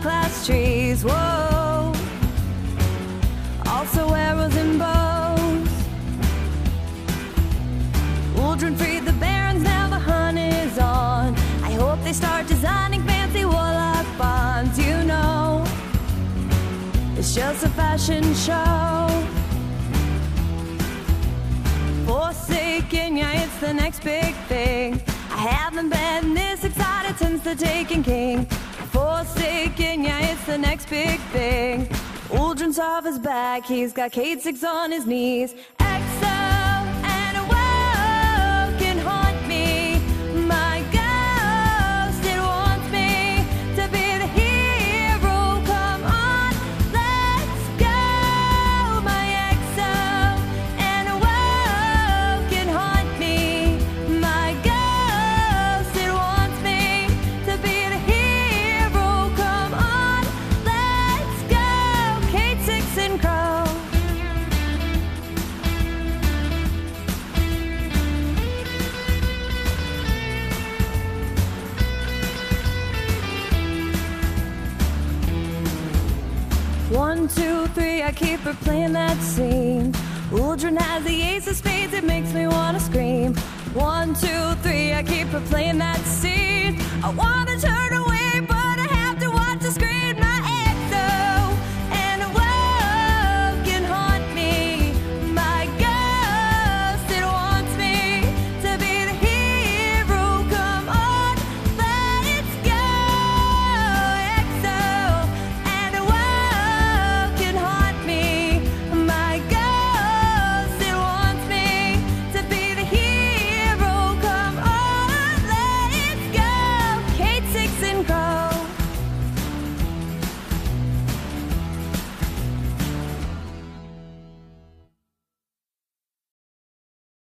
E: subclass trees. Whoa. Also arrows and bows. Uldren freed the barons, now the hunt is on. I hope they start designing fancy warlock bonds. You know, it's just a fashion show. Forsaken, yeah, it's the next big thing. I haven't been this excited since the taking king. Forsaken, yeah, it's the next big thing. Uldren's off his back, he's got Kate Six on his knees. Two, three, I keep replaying that scene. Uldren has the ace of spades, it makes me wanna scream. One, two, three, I keep replaying that scene. I wanna